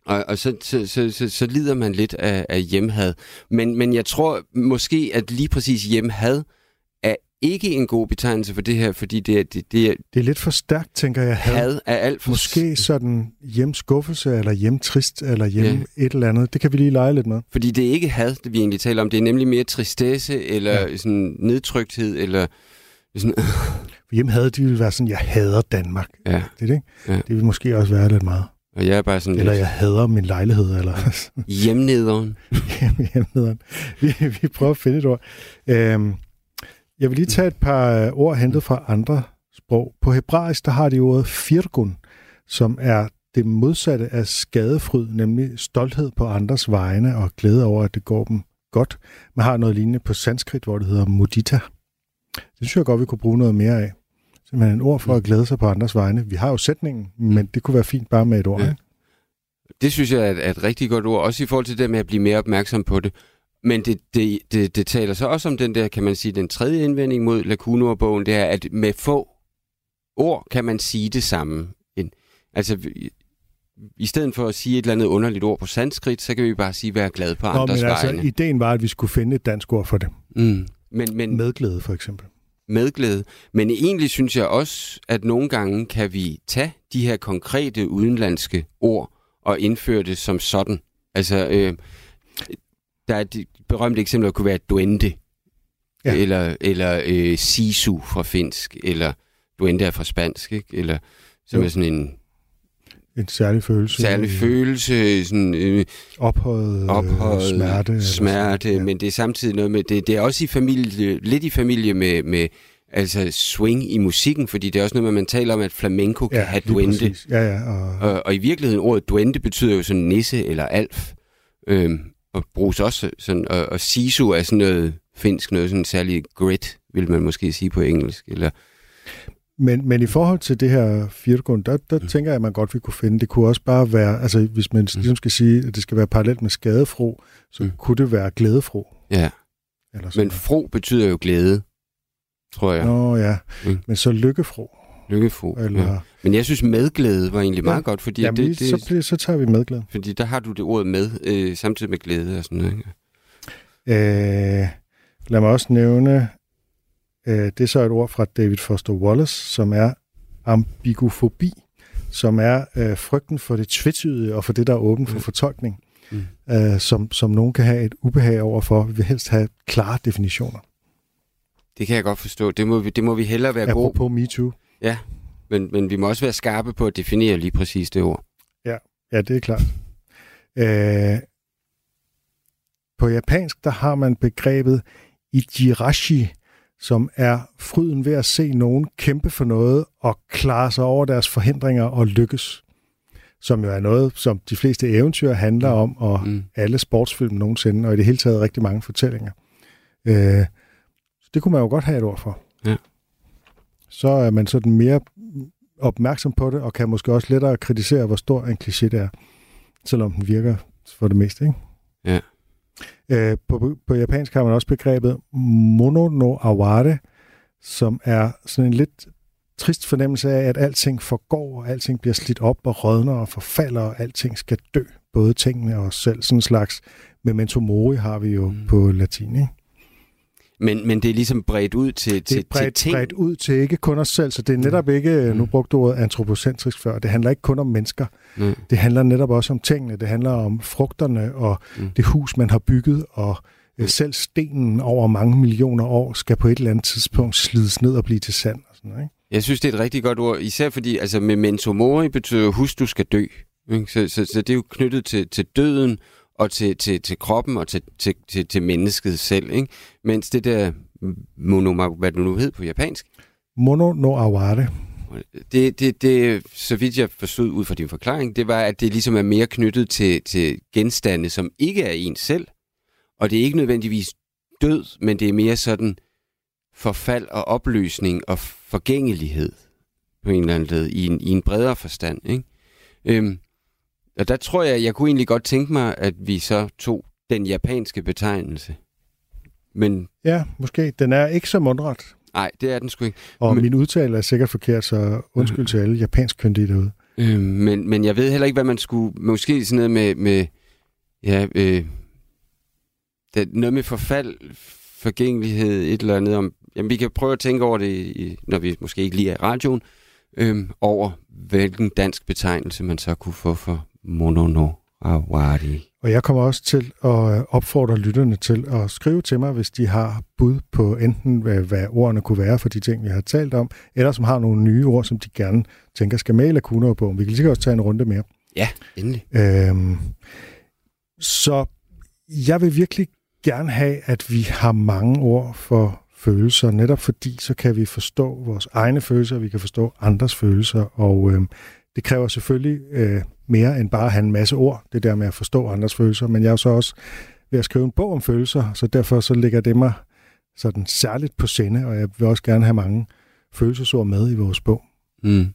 og, og så, så, så, så, så lider man lidt af, af hjemhad. Men, men jeg tror måske, at lige præcis hjemhad er ikke en god betegnelse for det her, fordi det er, det, det er Det er lidt for stærkt, tænker jeg. Had. had er alt for... Måske sådan hjemskuffelse, eller hjemtrist, eller hjem Ja. et eller andet. Det kan vi lige lege lidt med. Fordi det er ikke had, det vi egentlig taler om. Det er nemlig mere tristesse, eller ja. Sådan nedtrykthed, eller sådan... Hjem havde de ville være sådan, jeg hader Danmark. Ja, Det, det, ikke? Ja. det vil måske også være lidt meget. og jeg er bare sådan Eller lidt jeg hader min lejlighed, eller hjemnederen. hjemmederen. Vi, vi prøver at finde et ord. Øhm, jeg vil lige tage et par øh, ord hentet fra andre sprog. På hebraisk, der har de ordet firgun, som er det modsatte af skadefryd, nemlig stolthed på andres vegne og glæde over, at det går dem godt. Man har noget lignende på sanskrit, hvor det hedder mudita. Det synes jeg godt, vi kunne bruge noget mere af. Simpelthen et ord for at glæde sig på andres vegne. Vi har jo sætningen, men det kunne være fint bare med et ord. Ja. Det synes jeg er et, er et rigtig godt ord, også i forhold til det med at blive mere opmærksom på det. Men det, det, det, det taler så også om den der, kan man sige, den tredje indvending mod Lacuno-bogen, det er, at med få ord kan man sige det samme. En, altså, i- stedet for at sige et eller andet underligt ord på sanskrit, så kan vi bare sige, vær glad på Nå, andres men altså, vegne. ideen var, at vi skulle finde et dansk ord for det. Mm. Men, men Medglæde, for eksempel. Medglæde. Men egentlig synes jeg også, at nogle gange kan vi tage de her konkrete udenlandske ord og indføre det som sådan. Altså, øh, der er et berømte eksempler kunne være duende. Ja. eller, eller øh, sisu fra finsk, eller duende er fra spansk, ikke? eller som Jo. er sådan en En særlig følelse. særlig følelse, sådan øh, Ophøjet, ophøjet smerte. smerte sådan. men det er samtidig noget med, det, det er også i familie, lidt i familie med, med altså swing i musikken, fordi det er også noget med, at man taler om, at flamenco kan Ja, have duende. præcis. Ja, ja. Og, Og, og i virkeligheden, ordet duende betyder jo sådan nisse eller alf, øhm, og bruges også sådan, og, og sisu er sådan noget finsk, noget sådan særligt grit, vil man måske sige på engelsk, eller men, men i forhold til det her firgrund, der, der Mm. tænker jeg, at man godt vil kunne finde. Det kunne også bare være, altså hvis man Mm. ligesom skal sige, at det skal være parallelt med skadefro, så Mm. kunne det være glædefro. ja. Eller sådan Men fro betyder jo glæde, tror jeg. Nå ja, Mm. men så lykkefro. Lykkefro. Eller, Ja. Men jeg synes medglæde var egentlig Ja. meget godt, fordi Jamen, det, det, så, bliver, så tager vi medglæde. Fordi der har du det ord med, øh, samtidig med glæde og sådan noget. Ikke? Øh, lad mig også nævne, øh, det er så et ord fra David Foster Wallace, som er ambigufobi, som er øh, frygten for det tvetydige og for det, der er åbent for Mm. fortolkning, Mm. øh, som, som nogen kan have et ubehag overfor. Vi vil helst have klare definitioner. Det kan jeg godt forstå. Det må vi, det må vi hellere være gode Apropos MeToo. men, men vi må også være skarpe på at definere lige præcis det ord. Ja, det er klart. Øh, på japansk, der har man begrebet ijirashi, som er fryden ved at se nogen kæmpe for noget og klare sig over deres forhindringer og lykkes. Som jo er noget, som de fleste eventyr handler om, og Mm. alle sportsfilm nogensinde, og i det hele taget rigtig mange fortællinger. Øh, så det kunne man jo godt have et ord for. Ja. Så er man sådan mere opmærksom på det, og kan måske også lettere kritisere, hvor stor en kliché det er, selvom den virker for det meste. Ikke? Ja. Øh, på, på japansk har man også begrebet mono no aware, som er sådan en lidt trist fornemmelse af, at alting forgår, og alting bliver slidt op og rådner og forfalder, og alting skal dø. Både tingene og os selv. Sådan en slags memento mori har vi jo Mm. på latin. Ikke? Men, men det er ligesom bredt ud til, Det til, er bredt, til ting. bredt ud til ikke kun os selv, så det er netop ikke, Mm. nu brugte du ordet antropocentrisk før, det handler ikke kun om mennesker. Nej. Det handler netop også om tingene. Det handler om frugterne og Mm. det hus, man har bygget, og øh, Mm. selv stenen over mange millioner år skal på et eller andet tidspunkt slides ned og blive til sand. Og sådan, noget, ikke? Jeg synes, det er et rigtig godt ord, især fordi altså, memento mori betyder husk, du skal dø. Ikke? Så, så, så det er jo knyttet til, til døden og til, til, til kroppen og til, til, til, til mennesket selv. Ikke? Mens det der mono, hvad det nu hed på japansk, Mono no aware. det, det, det, så vidt jeg forstod ud fra din forklaring, det var, at det ligesom er mere knyttet til, til genstande, som ikke er en selv. Og det er ikke nødvendigvis død, men det er mere sådan forfald og opløsning og forgængelighed på en eller anden led, i en, i en bredere forstand. Ikke? Øhm, og der tror jeg, jeg kunne egentlig godt tænke mig, at vi så tog den japanske betegnelse. Men Ja, måske. Den er ikke så mundret, nej, det er den sgu ikke. og Men- min udtale er sikkert forkert, så undskyld til alle japansk kyndige derude. Øh, men, men jeg ved heller ikke, hvad man skulle... Måske sådan noget med... med ja, øh, det, noget med forfald, forgængelighed, et eller andet om... Jamen, vi kan prøve at tænke over det, i, når vi måske ikke lige er i radioen, øh, over hvilken dansk betegnelse man så kunne få for monono awari. Og jeg kommer også til at øh, opfordre lytterne til at skrive til mig, hvis de har bud på enten, hvad, hvad ordene kunne være for de ting, vi har talt om, eller som har nogle nye ord, som de gerne tænker skal med i Lacuna-bogen. Vi kan sikkert også tage en runde mere. Ja, endelig. Øhm, så jeg vil virkelig gerne have, at vi har mange ord for følelser, netop fordi så kan vi forstå vores egne følelser, vi kan forstå andres følelser, og øhm, det kræver selvfølgelig øh, mere end bare at have en masse ord, det der med at forstå andres følelser, men jeg er så også ved at skrive en bog om følelser, så derfor så ligger det mig sådan særligt på sinde, og jeg vil også gerne have mange følelsesord med i vores bog. Mm.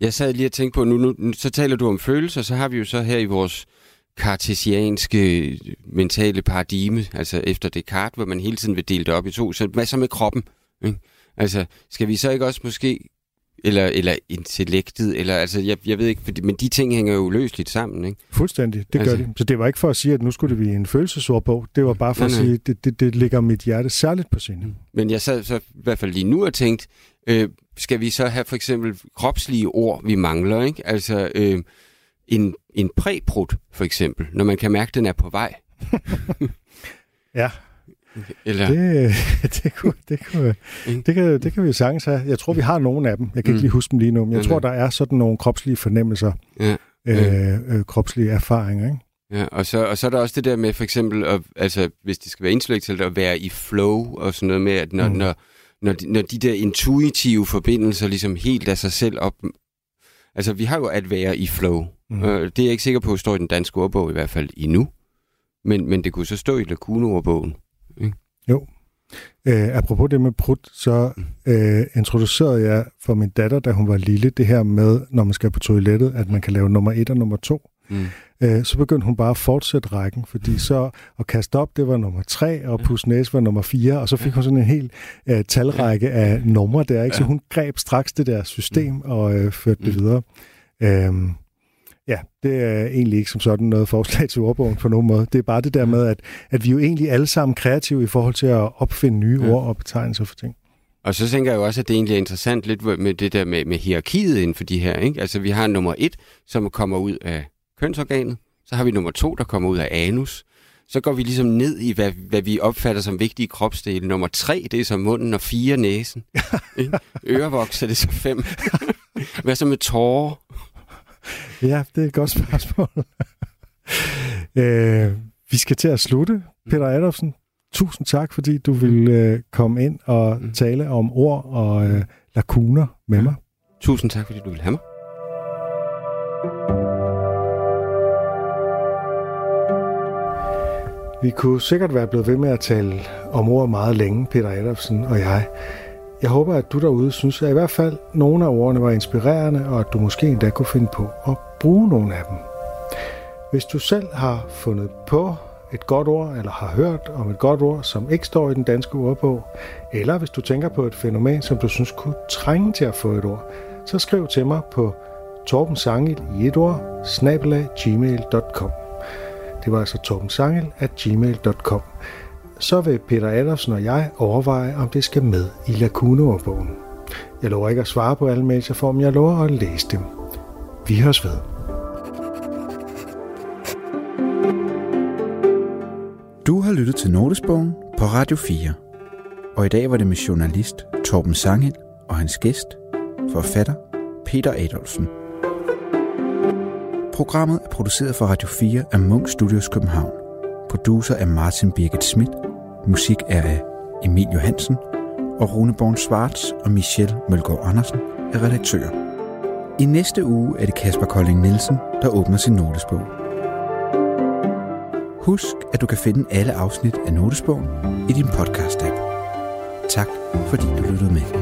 Jeg sad lige og tænkte på, nu, nu, nu så taler du om følelser, så har vi jo så her i vores kartesianske øh, mentale paradigme, altså efter Descartes, hvor man hele tiden vil dele det op i to. Så hvad så med kroppen? Ikke? Altså, skal vi så ikke også måske, eller, eller intellektet, eller altså, jeg, jeg ved ikke, men de ting hænger jo løsligt sammen, ikke? Fuldstændig, det Altså- gør de. Så det var ikke for at sige, at nu skulle det blive en følelsesordbog. Det var bare for Nej, at sige, at det, det, det ligger mit hjerte særligt på sinde. Men jeg sad så i hvert fald lige nu og tænkt, øh, skal vi så have for eksempel kropslige ord, vi mangler, ikke? Altså øh, en, en præprut, for eksempel, når man kan mærke, at den er på vej. Ja, Eller, det, det, kunne, det, kunne, det, kan, det kan vi jo sagtens have. Jeg tror, vi har nogle af dem. Jeg kan Mm. ikke lige huske dem lige nu, men jeg Nej, tror, der er sådan nogle kropslige fornemmelser, ja, øh, øh, kropslige erfaringer. Ikke? ja, og, så, og så er der også det der med for eksempel, at, altså, hvis det skal være intellektuelt, at være i flow og sådan noget med, at når, Mm. mm. når, når, de, når de der intuitive forbindelser ligesom helt af sig selv op... Altså, vi har jo at være i flow. Mm. Mm. Øh, det er jeg ikke sikker på, at står i den danske ordbog i hvert fald endnu. Men, men det kunne så stå i Lacuna-ordbogen. Øh, apropos det med prut, så Mm. øh, introducerede jeg for min datter, da hun var lille, det her med, når man skal på toilettet, at man kan lave nummer et og nummer to. Mm. Øh, så begyndte hun bare at fortsætte rækken, fordi så at kaste op, det var nummer tre, og pusse næse var nummer fire, og så fik hun sådan en hel øh, talrække af numre der, ikke? så hun greb straks det der system og øh, førte det Mm. videre. Øhm, ja, det er egentlig ikke som sådan noget forslag til ordbogen på nogen måde. Det er bare det der med, at, at vi jo egentlig alle sammen kreative i forhold til at opfinde nye Ja. ord og betegnelser for ting. Og så tænker jeg jo også, at det egentlig er interessant lidt med det der med, med hierarkiet inden for de her. Ikke? Altså, vi har nummer et, som kommer ud af kønsorganet. Så har vi nummer to, der kommer ud af anus. Så går vi ligesom ned i, hvad, hvad vi opfatter som vigtige kropsdele. Nummer tre, det er så munden, og fire næsen. Ikke? Ørevoks er det så fem. hvad så med tårer? Ja, det er et godt spørgsmål. øh, vi skal til at slutte. Peter Adolfsen, tusind tak, fordi du ville øh, komme ind og Mm. tale om ord og øh, lakuner med Ja. mig. Tusind tak, fordi du vil have mig. Vi kunne sikkert være blevet ved med at tale om ord meget længe, Peter Adolfsen og jeg. Jeg håber, at du derude synes, at i hvert fald nogle af ordene var inspirerende, og at du måske endda kunne finde på at bruge nogle af dem. Hvis du selv har fundet på et godt ord, eller har hørt om et godt ord, som ikke står i den danske ordbog, eller hvis du tænker på et fænomen, som du synes kunne trænge til at få et ord, så skriv til mig på Torben Sangel i et ord, snabelag gmail.com. Det var altså torbensangel at gmail.com så vil Peter Adolfsen og jeg overveje, om det skal med i Lacuno-bogen. Jeg lover ikke at svare på alle mails, jeg får, men jeg lover at læse dem. Vi høres ved. Du har lyttet til Notesbogen på Radio 4. Og i dag var det med journalist Torben Sangel og hans gæst, forfatter Peter Adolfsen. Programmet er produceret for Radio 4 af Munk Studios København. Producer er Martin Birgit Schmidt. Musik er af Emil Johansen. Og Rune Born Schwartz og Michelle Mølgaard Andersen er redaktører. I næste uge er det Kasper Kolding Nielsen, der åbner sin notesbog. Husk, at du kan finde alle afsnit af Notesbogen i din podcast-app. Tak, fordi du lyttede med.